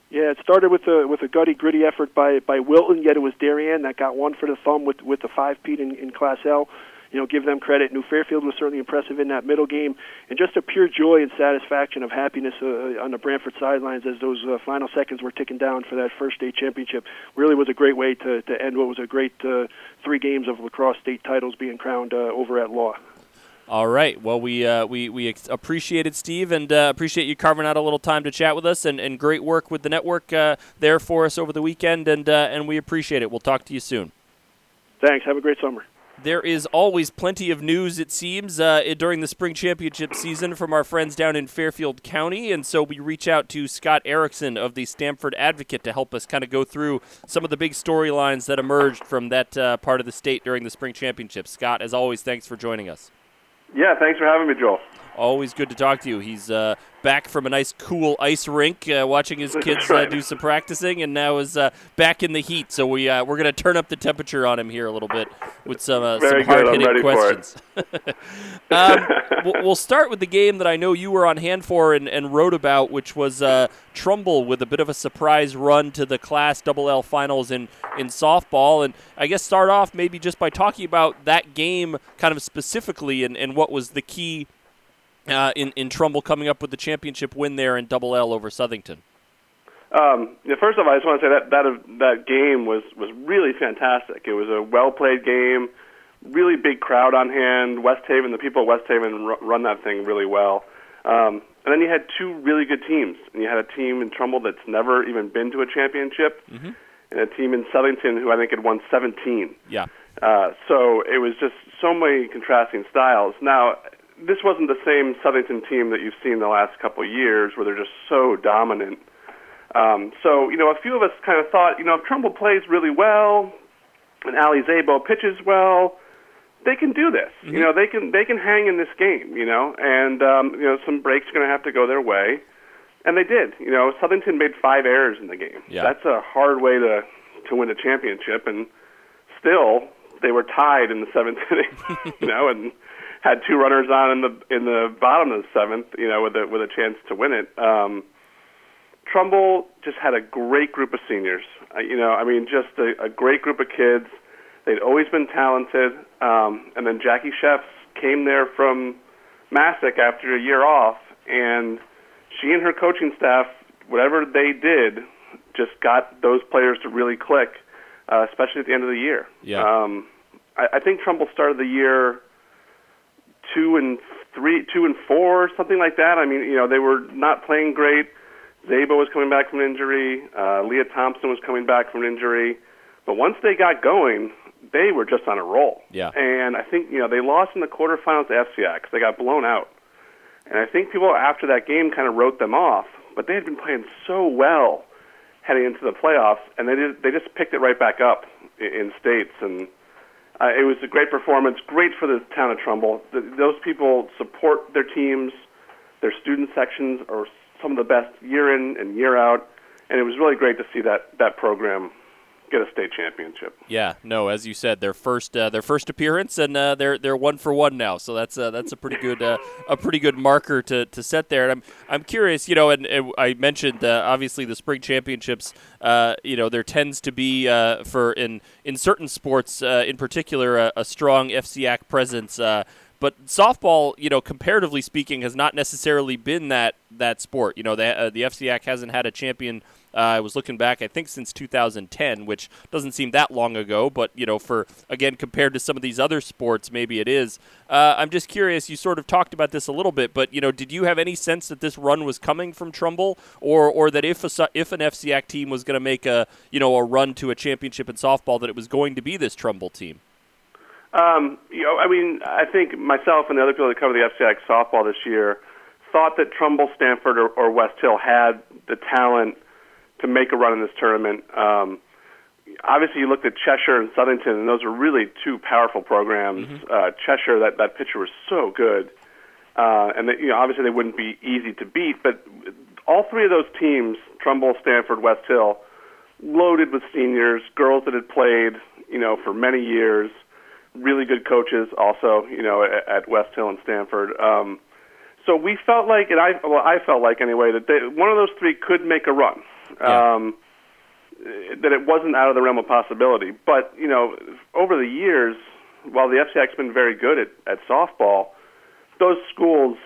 Yeah, it started with a with a gutty, gritty effort by by Wilton. Yet it was Darien that got one for the thumb with with the five Pete in, in Class L you know, give them credit. New Fairfield was certainly impressive in that middle game, and just a pure joy and satisfaction of happiness uh, on the Branford sidelines as those uh, final seconds were ticking down for that first state championship. Really was a great way to, to end what was a great uh, three games of lacrosse state titles being crowned uh, over at Law. All right. Well, we uh, we we ex- appreciate it, Steve, and uh, appreciate you carving out a little time to chat with us, and, and great work with the network uh, there for us over the weekend, and uh, and we appreciate it. We'll talk to you soon. Thanks. Have a great summer. There is always plenty of news, it seems, uh, during the spring championship season from our friends down in Fairfield County. And so we reach out to Scott Erickson of the Stamford Advocate to help us kind of go through some of the big storylines that emerged from that uh, part of the state during the spring championship. Scott, as always, thanks for joining us. Yeah, thanks for having me, Joel. Always good to talk to you. He's uh, back from a nice, cool ice rink, uh, watching his kids uh, do some practicing, and now is uh, back in the heat. So we uh, we're going to turn up the temperature on him here a little bit with some uh, some hard hitting questions. um, we'll start with the game that I know you were on hand for and, and wrote about, which was Trumbull with a bit of a surprise run to the Class Double L finals in in softball. And I guess start off maybe just by talking about that game, kind of specifically, and, and what was the key uh, in in Trumbull coming up with the championship win there in Double L over Southington? Um, yeah, first off, I just want to say that that that game was was really fantastic. It was a well played game, really big crowd on hand. West Haven, the people of West Haven r- run that thing really well. Um, and then you had two really good teams, and you had a team in Trumbull that's never even been to a championship, mm-hmm. and a team in Southington who I think had won 17. Yeah. Uh, so it was just so many contrasting styles. Now, this wasn't the same Southington team that you've seen the last couple of years, where they're just so dominant. Um, so you know, a few of us kind of thought, you know, if Trumbull plays really well, and Ali Zabo pitches well, they can do this. Mm-hmm. You know, they can they can hang in this game. You know, and um, you know, some breaks are going to have to go their way, and they did. You know, Southington made five errors in the game. Yeah. That's a hard way to to win a championship, and still they were tied in the seventh inning. you know, and had two runners on in the in the bottom of the seventh, you know, with a with a chance to win it. Um, Trumbull just had a great group of seniors. Uh, you know, I mean, just a, a great group of kids. They'd always been talented. Um, and then Jackie Chefs came there from Masuk after a year off, and she and her coaching staff, whatever they did, just got those players to really click, uh, especially at the end of the year. Yeah. Um, I, I think Trumbull started the year two and three, two and four, something like that. I mean, you know, they were not playing great. Zabo was coming back from an injury. Uh, Leah Thompson was coming back from an injury. But once they got going, they were just on a roll. Yeah. And I think you know they lost in the quarterfinals to FCX. They got blown out. And I think people after that game kind of wrote them off. But they had been playing so well heading into the playoffs, and they did, they just picked it right back up in, in states and uh, it was a great performance, great for the town of Trumbull. The, those people support their teams. Their student sections are some of the best year in and year out, and it was really great to see that that program get a state championship. Yeah, no, as you said, their first uh, their first appearance, and uh, they're they're one for one now. So that's uh, that's a pretty good uh, a pretty good marker to, to set there. And I'm I'm curious, you know, and, and I mentioned uh, obviously the spring championships. Uh, you know, there tends to be for in in certain sports, in particular, a, a strong FCIAC presence. But softball, you know, comparatively speaking, has not necessarily been that that sport. You know, the uh, the FCIAC hasn't had a champion. Uh, I was looking back, I think since 2010, which doesn't seem that long ago. But you know, for again compared to some of these other sports, maybe it is. Uh, I'm just curious. You sort of talked about this a little bit, but you know, did you have any sense that this run was coming from Trumbull, or or that if a, if an FCIAC team was going to make a you know a run to a championship in softball, that it was going to be this Trumbull team? Um, you know, I mean, I think myself and the other people that cover the FCX softball this year thought that Trumbull, Stamford, or, or West Hill had the talent to make a run in this tournament. Um, obviously, you looked at Cheshire and Southington, and those are really two powerful programs. Mm-hmm. Uh, Cheshire, that that pitcher was so good, uh, and they, you know, obviously they wouldn't be easy to beat. But all three of those teams, Trumbull, Stamford, West Hill, loaded with seniors, girls that had played, you know, for many years. Really good coaches, also, you know, at, at West Hill and Stamford. Um, so we felt like, and I, well, I felt like anyway, that they, one of those three could make a run. Yeah. Um, that it wasn't out of the realm of possibility. But you know, over the years, while the FCI's been very good at, at softball, those schools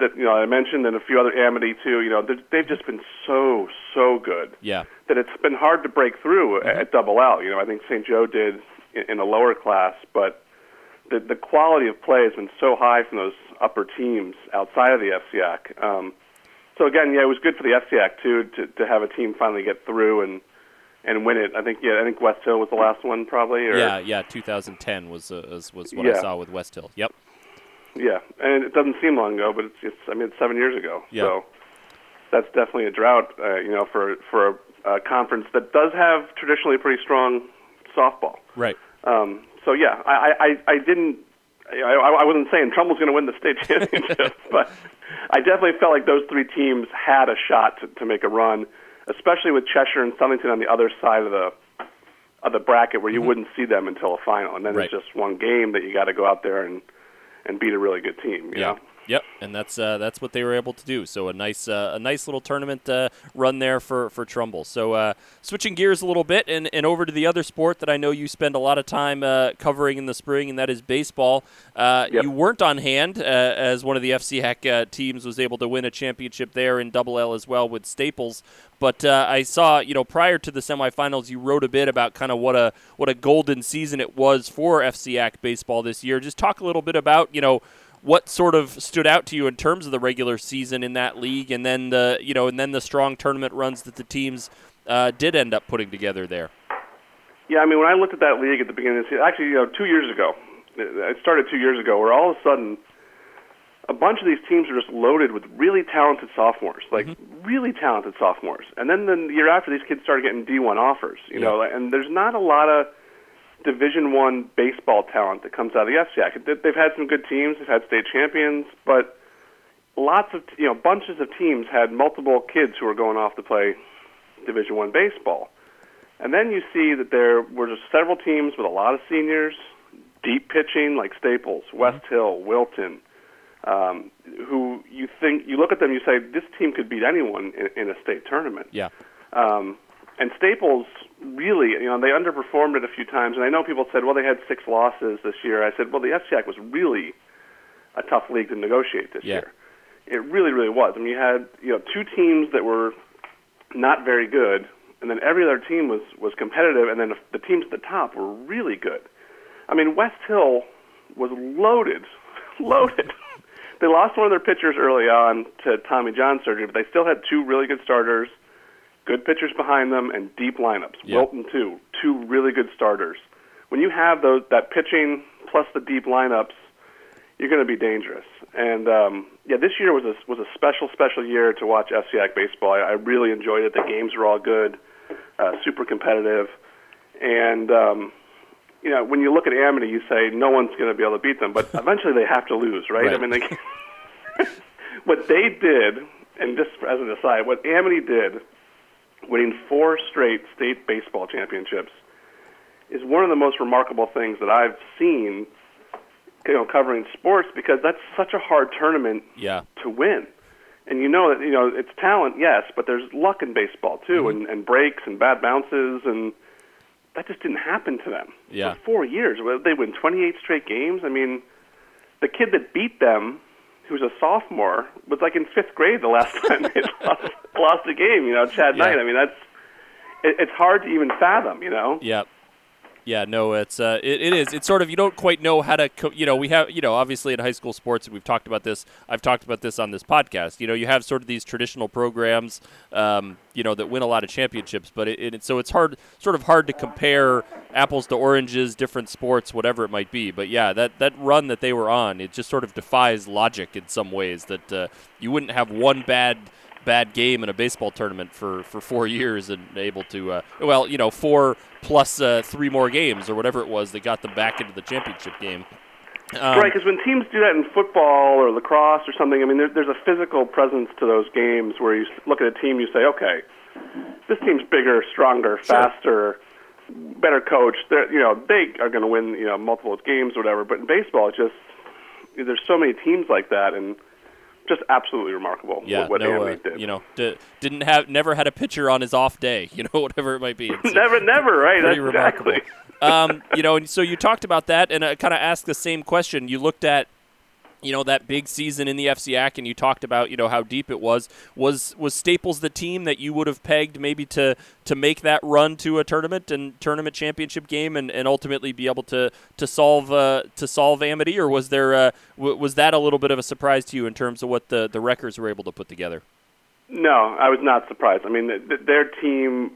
that you know I mentioned and a few other Amity too, you know, they've just been so so good. Yeah. That it's been hard to break through mm-hmm. at Double L. You know, I think St. Joe did in, a lower class, but the the quality of play has been so high from those upper teams outside of the FCIAC. Um, so again, yeah, it was good for the FCIAC too to to have a team finally get through and and win it. I think yeah, I think West Hill was the last one probably. Or, yeah, yeah, 2010 was uh, was, was what yeah. I saw with West Hill. Yep. Yeah, and it doesn't seem long ago, but it's, it's I mean it's seven years ago. Yep. So that's definitely a drought, uh, you know, for for a, a conference that does have traditionally pretty strong softball. Right. Um, so yeah, I I, I didn't. I, I wasn't saying Trumbull's going to win the state championship, but I definitely felt like those three teams had a shot to, to make a run especially with Cheshire and Southington on the other side of the of the bracket where you mm-hmm. wouldn't see them until a final, and then right. it's just one game that you got to go out there and and beat a really good team. yeah. Know? Yep, and that's uh, that's what they were able to do. So a nice uh, a nice little tournament uh, run there for for Trumbull. So uh, switching gears a little bit and, and over to the other sport that I know you spend a lot of time uh, covering in the spring, and that is baseball. Uh, yep. You weren't on hand as one of the FCIAC teams was able to win a championship there in Double L as well with Staples. But I saw you know prior to the semifinals, you wrote a bit about kind of what a what a golden season it was for FCIAC baseball this year. Just talk a little bit about you know what sort of stood out to you in terms of the regular season in that league, and then the you know, and then the strong tournament runs that the teams uh, did end up putting together there. Yeah, I mean, when I looked at that league at the beginning of the season, actually, you know, two years ago, it started two years ago, where all of a sudden a bunch of these teams are just loaded with really talented sophomores, like mm-hmm. really talented sophomores. And then the year after, these kids started getting D1 offers, you yeah. know, and there's not a lot of Division One baseball talent that comes out of the FCIAC. They've had some good teams, they've had state champions, but lots of you know bunches of teams had multiple kids who were going off to play Division One baseball. And then you see that there were just several teams with a lot of seniors, deep pitching like Staples, mm-hmm. West Hill, Wilton, um, who you think you look at them, you say this team could beat anyone in, in a state tournament. Yeah. Um, and Staples really, you know, they underperformed it a few times. And I know people said, well, they had six losses this year. I said, well, the FCIAC was really a tough league to negotiate this yeah. year. It really, really was. I mean, you had you know two teams that were not very good, and then every other team was was competitive, and then the teams at the top were really good. I mean, West Hill was loaded, loaded. they lost one of their pitchers early on to Tommy John surgery, but they still had two really good starters good pitchers behind them, and deep lineups. Yep. Wilton too, two really good starters. When you have those that pitching plus the deep lineups, you're going to be dangerous. And um, yeah, this year was a was a special special year to watch FCIAC baseball. I, I really enjoyed it. The games were all good, uh, super competitive, and um, you know when you look at Amity, you say no one's going to be able to beat them, but eventually they have to lose, right? right. I mean, they, what they did, and just as an aside, what Amity did winning four straight state baseball championships is one of the most remarkable things that I've seen you know covering sports because that's such a hard tournament yeah. to win. And you know that you know it's talent, yes, but there's luck in baseball too, mm-hmm. and, and breaks and bad bounces, and that just didn't happen to them yeah. for four years. They win 28 straight games. I mean, the kid that beat them who's a sophomore, was like in fifth grade the last time they lost, lost a game. You know, Chad yeah. Knight. I mean, that's it, it's hard to even fathom. You know. Yep. Yeah, no, it's uh, it, it is. It's sort of you don't quite know how to, co- you know, we have, you know, obviously in high school sports, we've talked about this. I've talked about this on this podcast. You know, you have sort of these traditional programs, um, you know, that win a lot of championships, but it, it so it's hard, sort of hard to compare apples to oranges, different sports, whatever it might be. But yeah, that that run that they were on, it just sort of defies logic in some ways. That uh, you wouldn't have one bad bad game in a baseball tournament for, for four years and able to, uh, well, you know, four plus uh, three more games or whatever it was that got them back into the championship game. Um, right, because when teams do that in football or lacrosse or something, I mean, there, there's a physical presence to those games where you look at a team, you say, okay, this team's bigger, stronger, faster, sure. better coached. They're, you know, they are going to win, you know, multiple games or whatever. But in baseball, it just there's so many teams like that, and just absolutely remarkable. Yeah, what, no, uh, did. You know, d- didn't have never had a pitcher on his off day. You know, whatever it might be. never, never. Right. Pretty That's remarkable. Exactly. um, you know, and so you talked about that, and I kind of asked the same question. You looked at you know that big season in the FCIAC, and you talked about you know how deep it was. Was was Staples the team that you would have pegged maybe to to make that run to a tournament and tournament championship game, and, and ultimately be able to to solve uh, to solve Amity, or was there uh, w- was that a little bit of a surprise to you in terms of what the the records were able to put together? No, I was not surprised. I mean, th- their team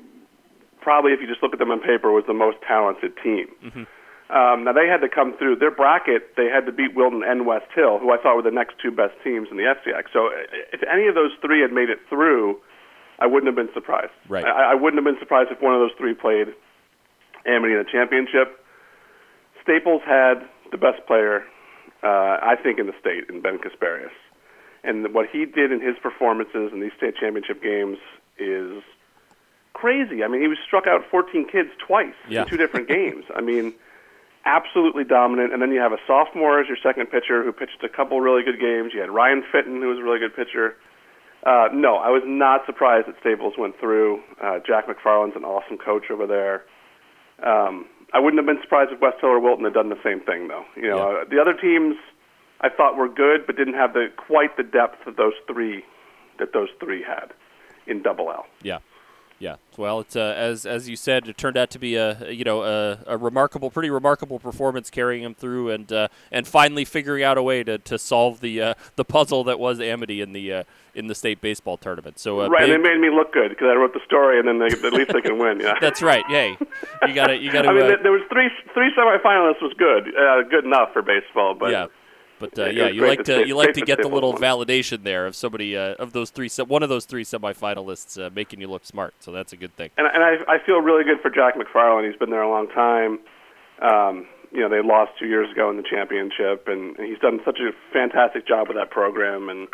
probably, if you just look at them on paper, was the most talented team. Mm-hmm. Um, now they had to come through their bracket. They had to beat Wilton and West Hill, who I thought were the next two best teams in the FCIAC. So if any of those three had made it through, I wouldn't have been surprised. Right. I, I wouldn't have been surprised if one of those three played Amity in the championship. Staples had the best player, uh, I think, in the state in Ben Casparius. And what he did in his performances in these state championship games is crazy. I mean, he was struck out 14 kids twice yeah. in two different games. I mean, absolutely dominant. And then you have a sophomore as your second pitcher who pitched a couple really good games. You had Ryan Fitton, who was a really good pitcher. Uh, no, I was not surprised that Staples went through. Uh, Jack McFarland's an awesome coach over there. Um, I wouldn't have been surprised if West Hill or Wilton had done the same thing, though. You know, Yeah. uh, the other teams I thought were good, but didn't have the quite the depth of those three that those three had in Double L. Yeah. Yeah. Well, it's uh, as as you said, it turned out to be a you know a, a remarkable, pretty remarkable performance carrying him through, and uh, and finally figuring out a way to, to solve the uh, the puzzle that was Amity in the uh, in the state baseball tournament. So uh, right, big- they made me look good because I wrote the story, and then they, at least they can win. Yeah, that's right. Hey, you got to you got to. I mean, uh, there- was three three semifinalists was good, uh, good enough for baseball, but yeah. But uh, yeah, you like that to you like to get the little validation there of somebody uh, of those three se- one of those three semifinalists uh, making you look smart. So that's a good thing. and, and I, I feel really good for Jack McFarland. He's been there a long time. Um, you know, they lost two years ago in the championship, and, and he's done such a fantastic job with that program, and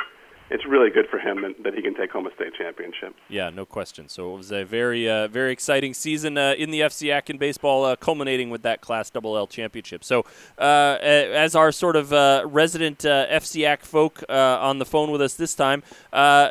it's really good for him that, he can take home a state championship. Yeah, no question. So it was a very, uh, very exciting season uh, in the FCIAC in baseball, uh, culminating with that Class Double L championship. So, uh, as our sort of uh, resident uh, folk uh, on the phone with us this time,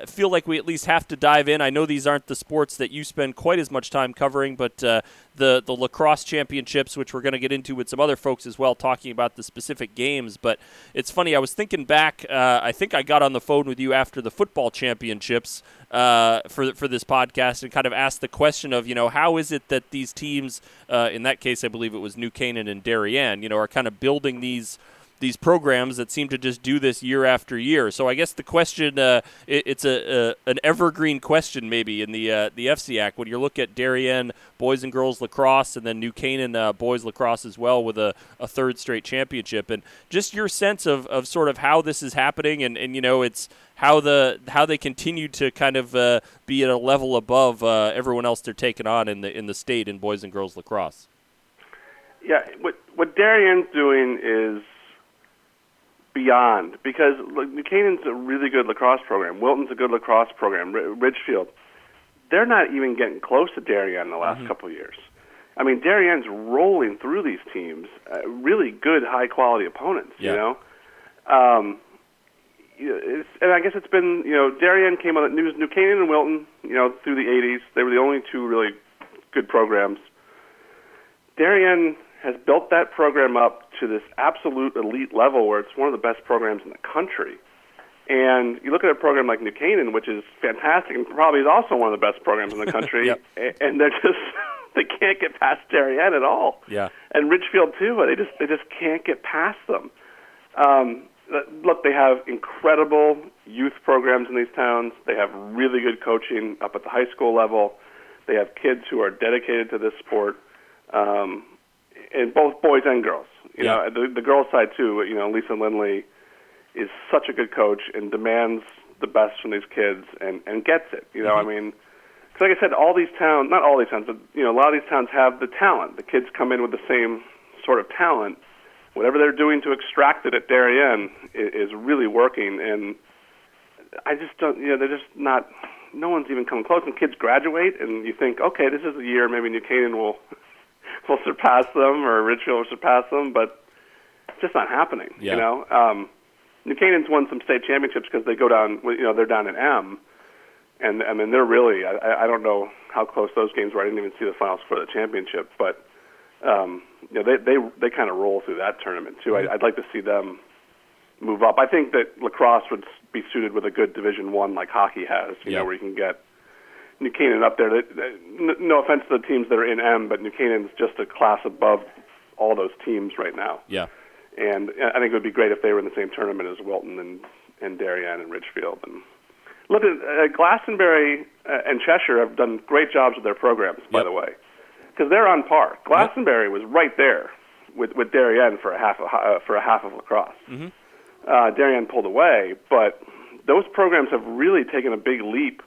feel like we at least have to dive in. I know these aren't the sports that you spend quite as much time covering, but the the lacrosse championships, which we're going to get into with some other folks as well, talking about the specific games. But it's funny. I was thinking back. Uh, I think I got on the phone with you after the football championships uh, for for this podcast and kind of asked the question of you know how is it that these teams, uh, in that case, I believe it was New Canaan and Darien, you know, are kind of building these these programs that seem to just do this year after year. So I guess the question, uh, it, it's a, a an evergreen question maybe in the uh, the FCIAC when you look at Darien boys and girls lacrosse and then New Canaan uh, boys lacrosse as well with a, a third straight championship and just your sense of, of sort of how this is happening and, and you know it's how the how they continue to kind of uh, be at a level above uh, everyone else they're taking on in the in the state in boys and girls lacrosse. Yeah, what what Darien's doing is beyond because Canaan's a really good lacrosse program. Wilton's a good lacrosse program. R- Ridgefield, they're not even getting close to Darien in the last Mm-hmm. couple of years. I mean, Darien's rolling through these teams, uh, really good, high quality opponents. Yeah. You know, um, it's, and I guess it's been you know Darien came on New New Canaan and Wilton, you know, through the '80s. They were the only two really good programs. Darien has built that program up to this absolute elite level where it's one of the best programs in the country. And you look at a program like New Canaan, which is fantastic and probably is also one of the best programs in the country, Yep. and they're just they can't get past Darien at all. Yeah. And Ridgefield too. They just they just can't get past them. Um, look, they have incredible youth programs in these towns. They have really good coaching up at the high school level. They have kids who are dedicated to this sport, um, and both boys and girls. You Yeah. know, the, the girls' side too. You know, Lisa Lindley is such a good coach and demands the best from these kids and and gets it. You know, I mm-hmm. mean, 'cause like I said, all these towns, not all these towns, but you know, a lot of these towns have the talent. The kids come in with the same sort of talent. Whatever they're doing to extract it at Darien is, is really working, and I just don't. You know, they're just not. No one's even come close. And kids graduate, and you think, okay, this is the year maybe New Canaan will will surpass them or Ridgefield will surpass them, but it's just not happening. Yeah. You know, um, New Canaan's won some state championships because they go down. You know, they're down in M, and I mean they're really. I, I don't know how close those games were. I didn't even see the finals for the championship, but um, you know they they they kind of roll through that tournament too. I, I'd like to see them move up. I think that lacrosse would be suited with a good Division One like hockey has. You Yeah. know, where you can get New Canaan up there. That, that, no offense to the teams that are in M, but New Canaan's just a class above all those teams right now. Yeah. And I think it would be great if they were in the same tournament as Wilton and, and Darien and Ridgefield. And look at uh, Glastonbury uh, and Cheshire have done great jobs with their programs, by Yep. the way, because they're on par. Glastonbury was right there with with Darien for a half of, uh, for a half of lacrosse. Mm-hmm. Uh, Darien pulled away, but those programs have really taken a big leap,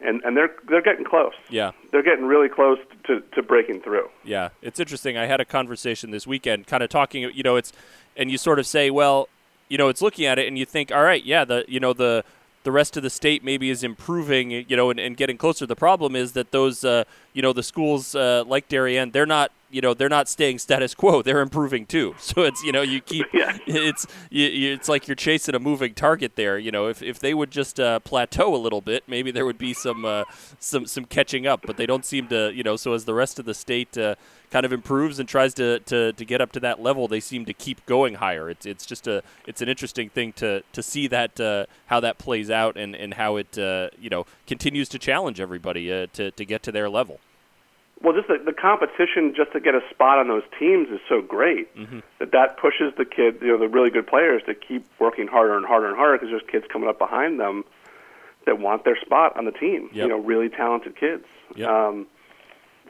and and they're they're getting close. Yeah. They're getting really close to to breaking through. Yeah, it's interesting. I had a conversation this weekend, kind of talking. You know, it's and you sort of say, well, you know, it's looking at it, and you think, all right, yeah, the you know the the rest of the state maybe is improving, you know, and, and getting closer. The problem is that those, uh, you know, the schools uh, like Darien, they're not, you know, they're not staying status quo. They're improving too. So it's, you know, you keep, Yeah. it's, you, you, it's like you're chasing a moving target there. You know, if, if they would just uh, plateau a little bit, maybe there would be some, uh, some, some catching up. But they don't seem to, you know. So as the rest of the state uh, kind of improves and tries to, to, to get up to that level, they seem to keep going higher. It's, it's just a, it's an interesting thing to, to see that uh, how that plays out and, and how it, uh, you know, continues to challenge everybody uh, to, to get to their level. Well, just the, the competition just to get a spot on those teams is so great that that pushes the kid, you know, the really good players to keep working harder and harder and harder because there's kids coming up behind them that want their spot on the team. Yep. You know, really talented kids. Yep. Um,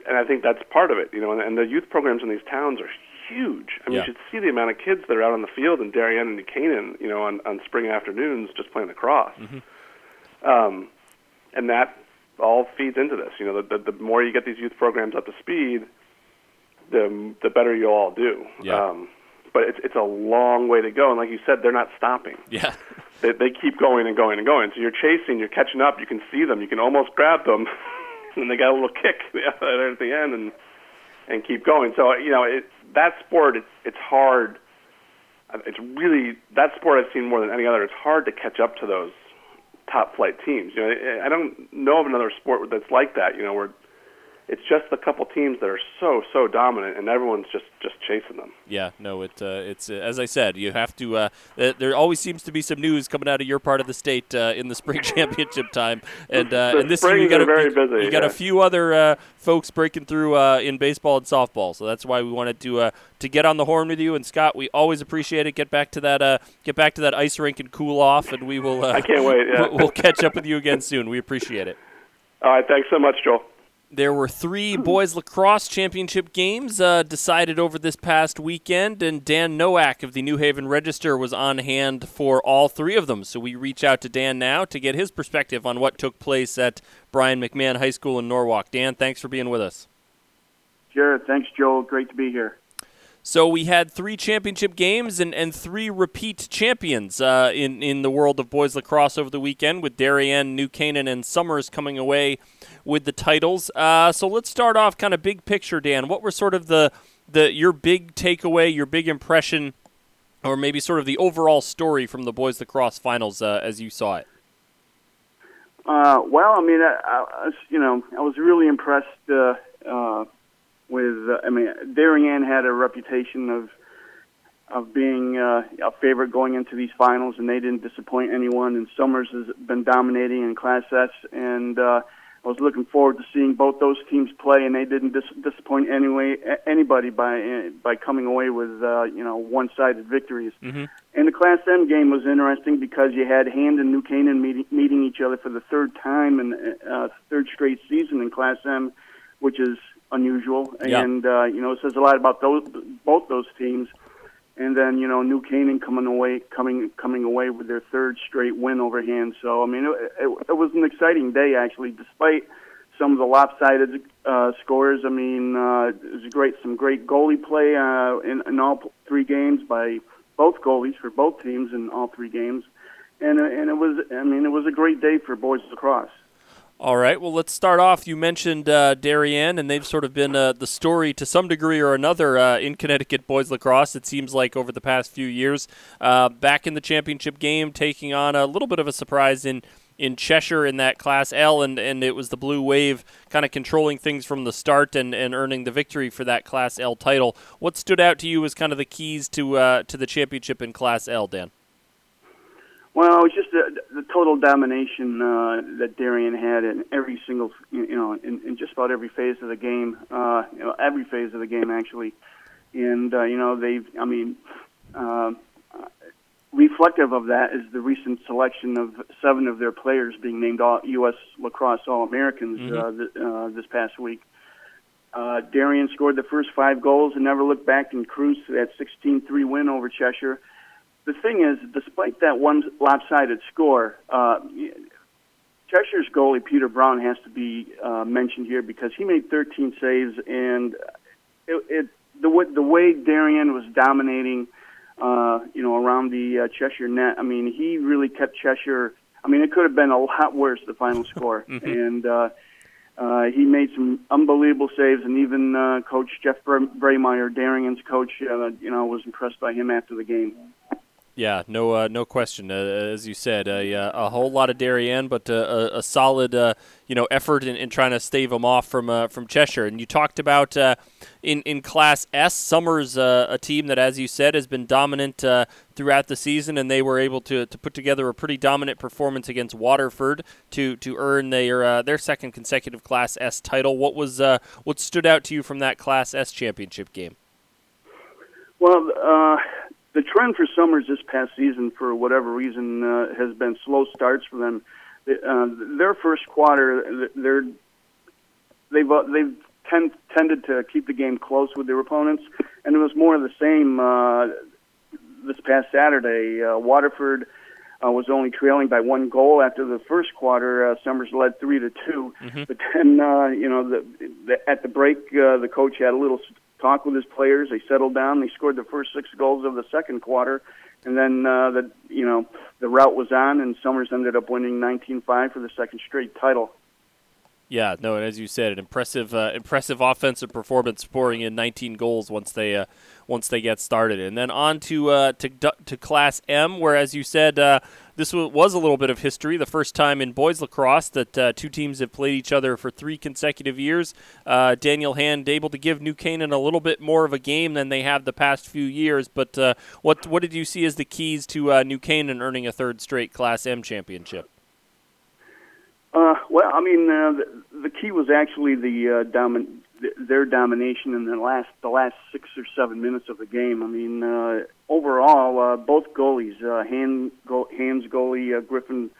and I think that's part of it. You know, and, and the youth programs in these towns are huge. I mean, Yeah. you should see the amount of kids that are out on the field in Darien and New Canaan, you know, on, on spring afternoons just playing lacrosse. Um, and that all feeds into this. You know, the, the, the more you get these youth programs up to speed, the the better you'll all do. Yeah. Um, but it's it's a long way to go, and like you said, they're not stopping. Yeah. They they keep going and going and going. So you're chasing, you're catching up. You can see them. You can almost grab them, and they got a little kick at the end, and and keep going. So you know, it, that sport it's it's hard. It's really that sport I've seen more than any other. It's hard to catch up to those top flight teams. You know, I don't know of another sport that's like that. You know, where it's just a couple teams that are so so dominant, and everyone's just just chasing them. Yeah, no, it uh, it's uh, as I said, you have to. Uh, there always seems to be some news coming out of your part of the state uh, in the spring championship time, and uh, The and this year you got a, very busy, you got a few other uh, folks breaking through uh, in baseball and softball, so that's why we wanted to uh, to get on the horn with you. And Scott, we always appreciate it. Get back to that uh, get back to that ice rink and cool off, and we will. Uh, I can't wait, yeah. we'll, we'll catch up with you again soon. We appreciate it. All right, thanks so much, Joel. There were three boys lacrosse championship games uh, decided over this past weekend, and Dan Nowak of the New Haven Register was on hand for all three of them. So we reach out to Dan now to get his perspective on what took place at Brien McMahon High School in Norwalk. Dan, thanks for being with us. Sure. Thanks, Joel. Great to be here. So we had three championship games and, and three repeat champions uh, in in the world of boys lacrosse over the weekend, with Darien, New Canaan, and Somers coming away with the titles. Uh, so let's start off kind of big picture, Dan. What were sort of the the your big takeaway, your big impression, or maybe sort of the overall story from the boys lacrosse finals uh, as you saw it? Uh, well, I mean, I, I, you know, I was really impressed uh, uh, with. Uh, I mean, Darien had a reputation of of being uh, a favorite going into these finals, and they didn't disappoint anyone. And Somers has been dominating in Class S, and uh, I was looking forward to seeing both those teams play, and they didn't dis- disappoint anyway anybody by by coming away with uh, you know one-sided victories. Mm-hmm. And the Class M game was interesting because you had Hand and New Canaan meeting, meeting each other for the third time in uh, third straight season in Class M, which is unusual. Yeah. And uh, you know it says a lot about those both those teams and then you know New Canaan coming away coming coming away with their third straight win over Hand. So I mean it, it, it was an exciting day actually, despite some of the lopsided uh, scores. I mean uh, it was great some great goalie play uh, in, in all three games by both goalies for both teams in all three games, and uh, and it was I mean it was a great day for boys lacrosse. All right. Well, let's start off. You mentioned uh, Darien, and they've sort of been uh, the story to some degree or another uh, in Connecticut boys lacrosse. It seems like over the past few years, uh, back in the championship game, taking on a little bit of a surprise in in Cheshire in that Class L, and, and it was the Blue Wave kind of controlling things from the start and, and earning the victory for that Class L title. What stood out to you as kind of the keys to uh, to the championship in Class L, Dan? Well, it was just the, the total domination uh, that Darien had in every single, you know, in, in just about every phase of the game. Uh, you know, every phase of the game actually, and uh, you know they've. I mean, uh, reflective of that is the recent selection of seven of their players being named all U.S. Lacrosse All Americans Mhm. uh, th- uh, this past week. Uh, Darien scored the first five goals and never looked back and cruised to that 16-3 win over Cheshire the thing is, despite that one lopsided score, uh, Cheshire's goalie Peter Brown has to be uh, mentioned here because he made 13 saves, and it, it the way the way Darien was dominating, uh, you know, around the uh, Cheshire net. I mean, he really kept Cheshire. I mean, it could have been a lot worse the final score, and. Uh, uh, he made some unbelievable saves, and even uh, Coach Jeff Brameier, Darien's coach, uh, you know, was impressed by him after the game. Yeah, no, uh, no question. Uh, as you said, a, a whole lot of Darien, but uh, a, solid, uh, you know, effort in, in, trying to stave them off from uh, from Cheshire. And you talked about uh, in in Class S, Somers, a team that, as you said, has been dominant throughout the season, and they were able to, to put together a pretty dominant performance against Waterford to to earn their their second consecutive Class S title. What was what stood out to you from that Class S championship game? Well the trend for Somers this past season, for whatever reason, uh, has been slow starts for them. Uh, their first quarter, they're they've uh, they've tend, tended to keep the game close with their opponents, and it was more of the same uh, this past Saturday. Uh, Waterford uh, was only trailing by one goal after the first quarter. Uh, Somers led three to 2 mm-hmm. but then uh, you know the, the at the break, uh, the coach had a little talked with his players. They settled down. They scored the first six goals of the second quarter, and then uh, the you know the route was on, and Somers ended up winning 19-5 for the second straight title. Yeah, no, and as you said, an impressive, uh, impressive offensive performance, pouring in 19 goals once they, uh, once they get started, and then on to uh, to to Class M, where, as you said, uh, this was a little bit of history. The first time in boys lacrosse that uh, two teams have played each other for three consecutive years. Uh, Daniel Hand able to give New Canaan a little bit more of a game than they have the past few years. But what what did you see as the keys to New Canaan earning a third straight Class M championship? Uh, well, I mean, uh, the, the key was actually the uh, their domination in the last the last six or seven minutes of the game. I mean, uh, overall, uh, both goalies, uh, Hand go- Hand's goalie uh, Griffin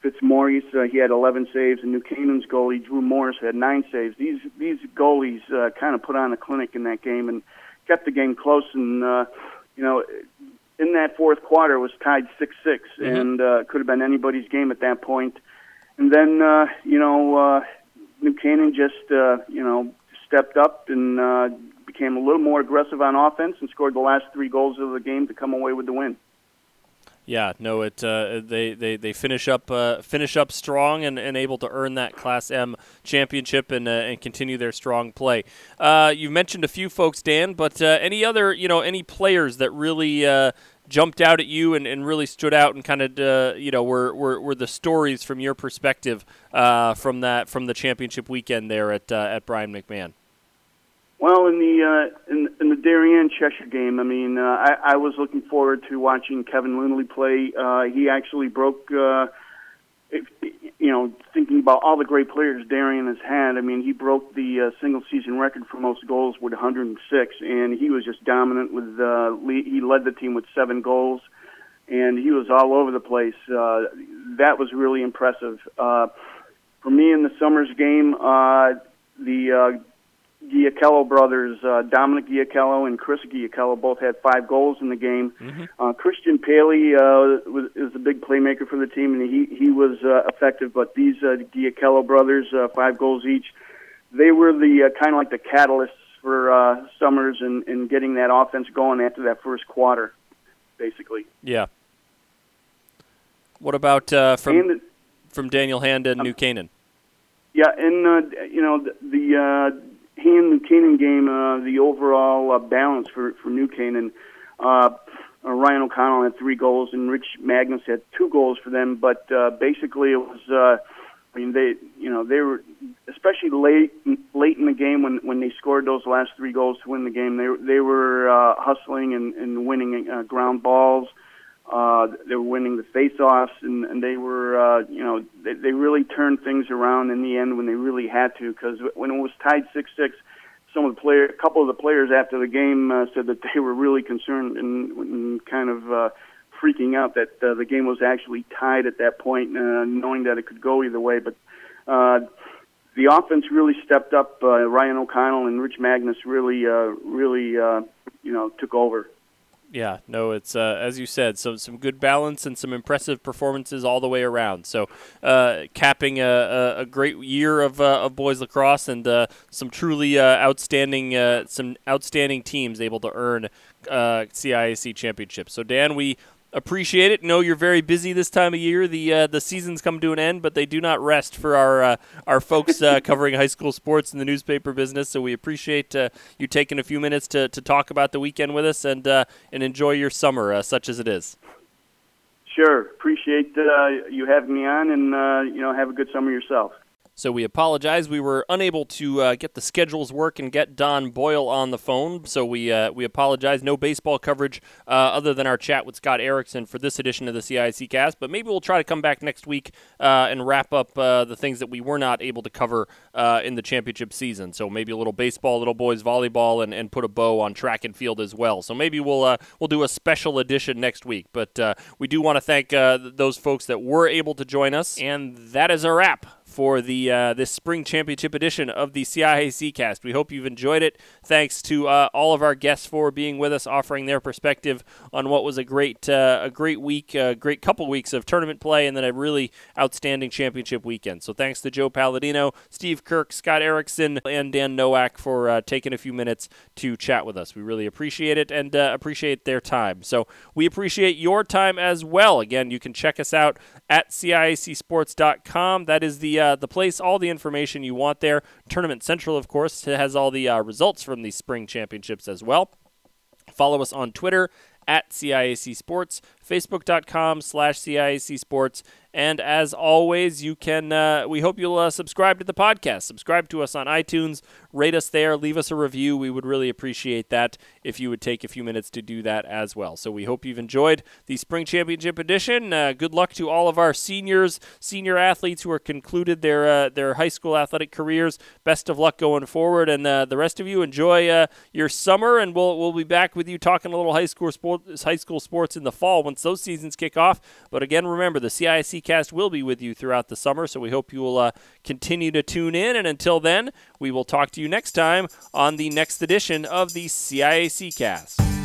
Fitzmaurice, uh, he had 11 saves, and New Canaan's goalie Drew Morris had nine saves. These these goalies uh, kind of put on a clinic in that game and kept the game close. And uh, you know, in that fourth quarter, it was tied six six, Mhm. and uh, could have been anybody's game at that point. And then, uh, you know, uh, New Canaan just, uh, you know, stepped up and uh, became a little more aggressive on offense and scored the last three goals of the game to come away with the win. Yeah, no, it uh, they, they they finish up uh, finish up strong and, and able to earn that Class M championship and uh, and continue their strong play. Uh, you mentioned a few folks, Dan, but uh, any other you know any players that really uh, jumped out at you and, and really stood out and kind of you know were, were, were the stories from your perspective from that from the championship weekend there at at Brien McMahon? Well, in the uh, in, in the Darien Cheshire game, I mean, uh, I, I was looking forward to watching Kevin Lindley play. Uh, he actually broke. Uh, if, you know, thinking about all the great players Darien has had, I mean, he broke the uh, single season record for most goals with 106, and he was just dominant. With uh, he led the team with seven goals, and he was all over the place. Uh, that was really impressive. Uh, for me in the Somers game, uh, the uh, Giacello brothers, uh, Dominic Giacello and Chris Giacello, both had five goals in the game. Mm-hmm. Uh, Christian Paley uh, was, is a big playmaker for the team, and he he was uh, effective. But these uh, brothers, uh, five goals each, they were the uh, kind of like the catalysts for uh, Somers and, and getting that offense going after that first quarter, basically. Yeah. What about uh, from the, from Daniel Hand and um, New Canaan? Yeah, and uh, you know the, the uh, Hand New Canaan game, uh, the overall uh, balance for for New Canaan. Uh, uh, Ryan O'Connell had three goals, and Rich Magnus had two goals for them. But uh, basically, it was. Uh, I mean, they, you know, they were especially late, late in the game when when they scored those last three goals to win the game. They they were uh, hustling and, and winning uh, ground balls. Uh, they were winning the face-offs, and, and they were, uh, you know, they, they really turned things around in the end when they really had to. Because when it was tied six-six, some of the player, a couple of the players after the game uh, said that they were really concerned and, and kind of uh, freaking out that uh, the game was actually tied at that point, uh, knowing that it could go either way. But uh, the offense really stepped up. Uh, Ryan O'Connell and Rich Magnus really, uh, really, uh, you know, took over. Yeah, no, it's uh, as you said, some some good balance and some impressive performances all the way around. So, uh, capping a, a, a, great year of, uh, of boys lacrosse and uh, some truly uh, outstanding uh, some outstanding teams able to earn CIAC championships. So, Dan, we appreciate it. Know you're very busy this time of year. The uh, the seasons come to an end, but they do not rest for our uh, our folks uh, covering high school sports in the newspaper business. So we appreciate uh, you taking a few minutes to, to talk about the weekend with us and uh, and enjoy your summer, uh, such as it is. Sure, appreciate you having me on, and you know have a good summer yourself. So we apologize. We were unable to uh, get the schedules work and get Don Boyle on the phone. So we uh, we apologize. No baseball coverage uh, other than our chat with Scott Erickson for this edition of the CIC cast. But maybe we'll try to come back next week uh, and wrap up uh, the things that we were not able to cover uh, in the championship season. So maybe a little baseball, little boys volleyball, and, and put a bow on track and field as well. So maybe we'll we'll do a special edition next week. But we do want to thank those folks that were able to join us, and that is a wrap for the uh, this spring championship edition of the CIAC cast. We hope you've enjoyed it. Thanks to uh, all of our guests for being with us, offering their perspective on what was a great uh, a great week, a great couple weeks of tournament play, and then a really outstanding championship weekend. So thanks to Joe Palladino, Steve Kirk, Scott Erickson, and Dan Nowak for uh, taking a few minutes to chat with us. We really appreciate it and uh, appreciate their time. So we appreciate your time as well. Again, you can check us out at CIACsports.com. That is the uh, the place, all the information you want there. Tournament Central, of course, has all the uh, results from the spring championships as well. Follow us on Twitter at CIAC Sports, Facebook.com slash CIAC Sports, and as always, you can. Uh, we hope you'll uh, subscribe to the podcast. Subscribe to us on iTunes. Rate us there. Leave us a review. We would really appreciate that if you would take a few minutes to do that as well. So we hope you've enjoyed the Spring Championship edition. Uh, good luck to all of our seniors, senior athletes who are concluded their uh, their high school athletic careers. Best of luck going forward, and uh, the rest of you enjoy uh, your summer. And we'll we'll be back with you talking a little high school sports, high school sports in the fall those seasons kick off. But again, remember the CIC Cast will be with you throughout the summer, so we hope you will uh, continue to tune in. And until then, we will talk to you next time on the next edition of the CIAC Cast.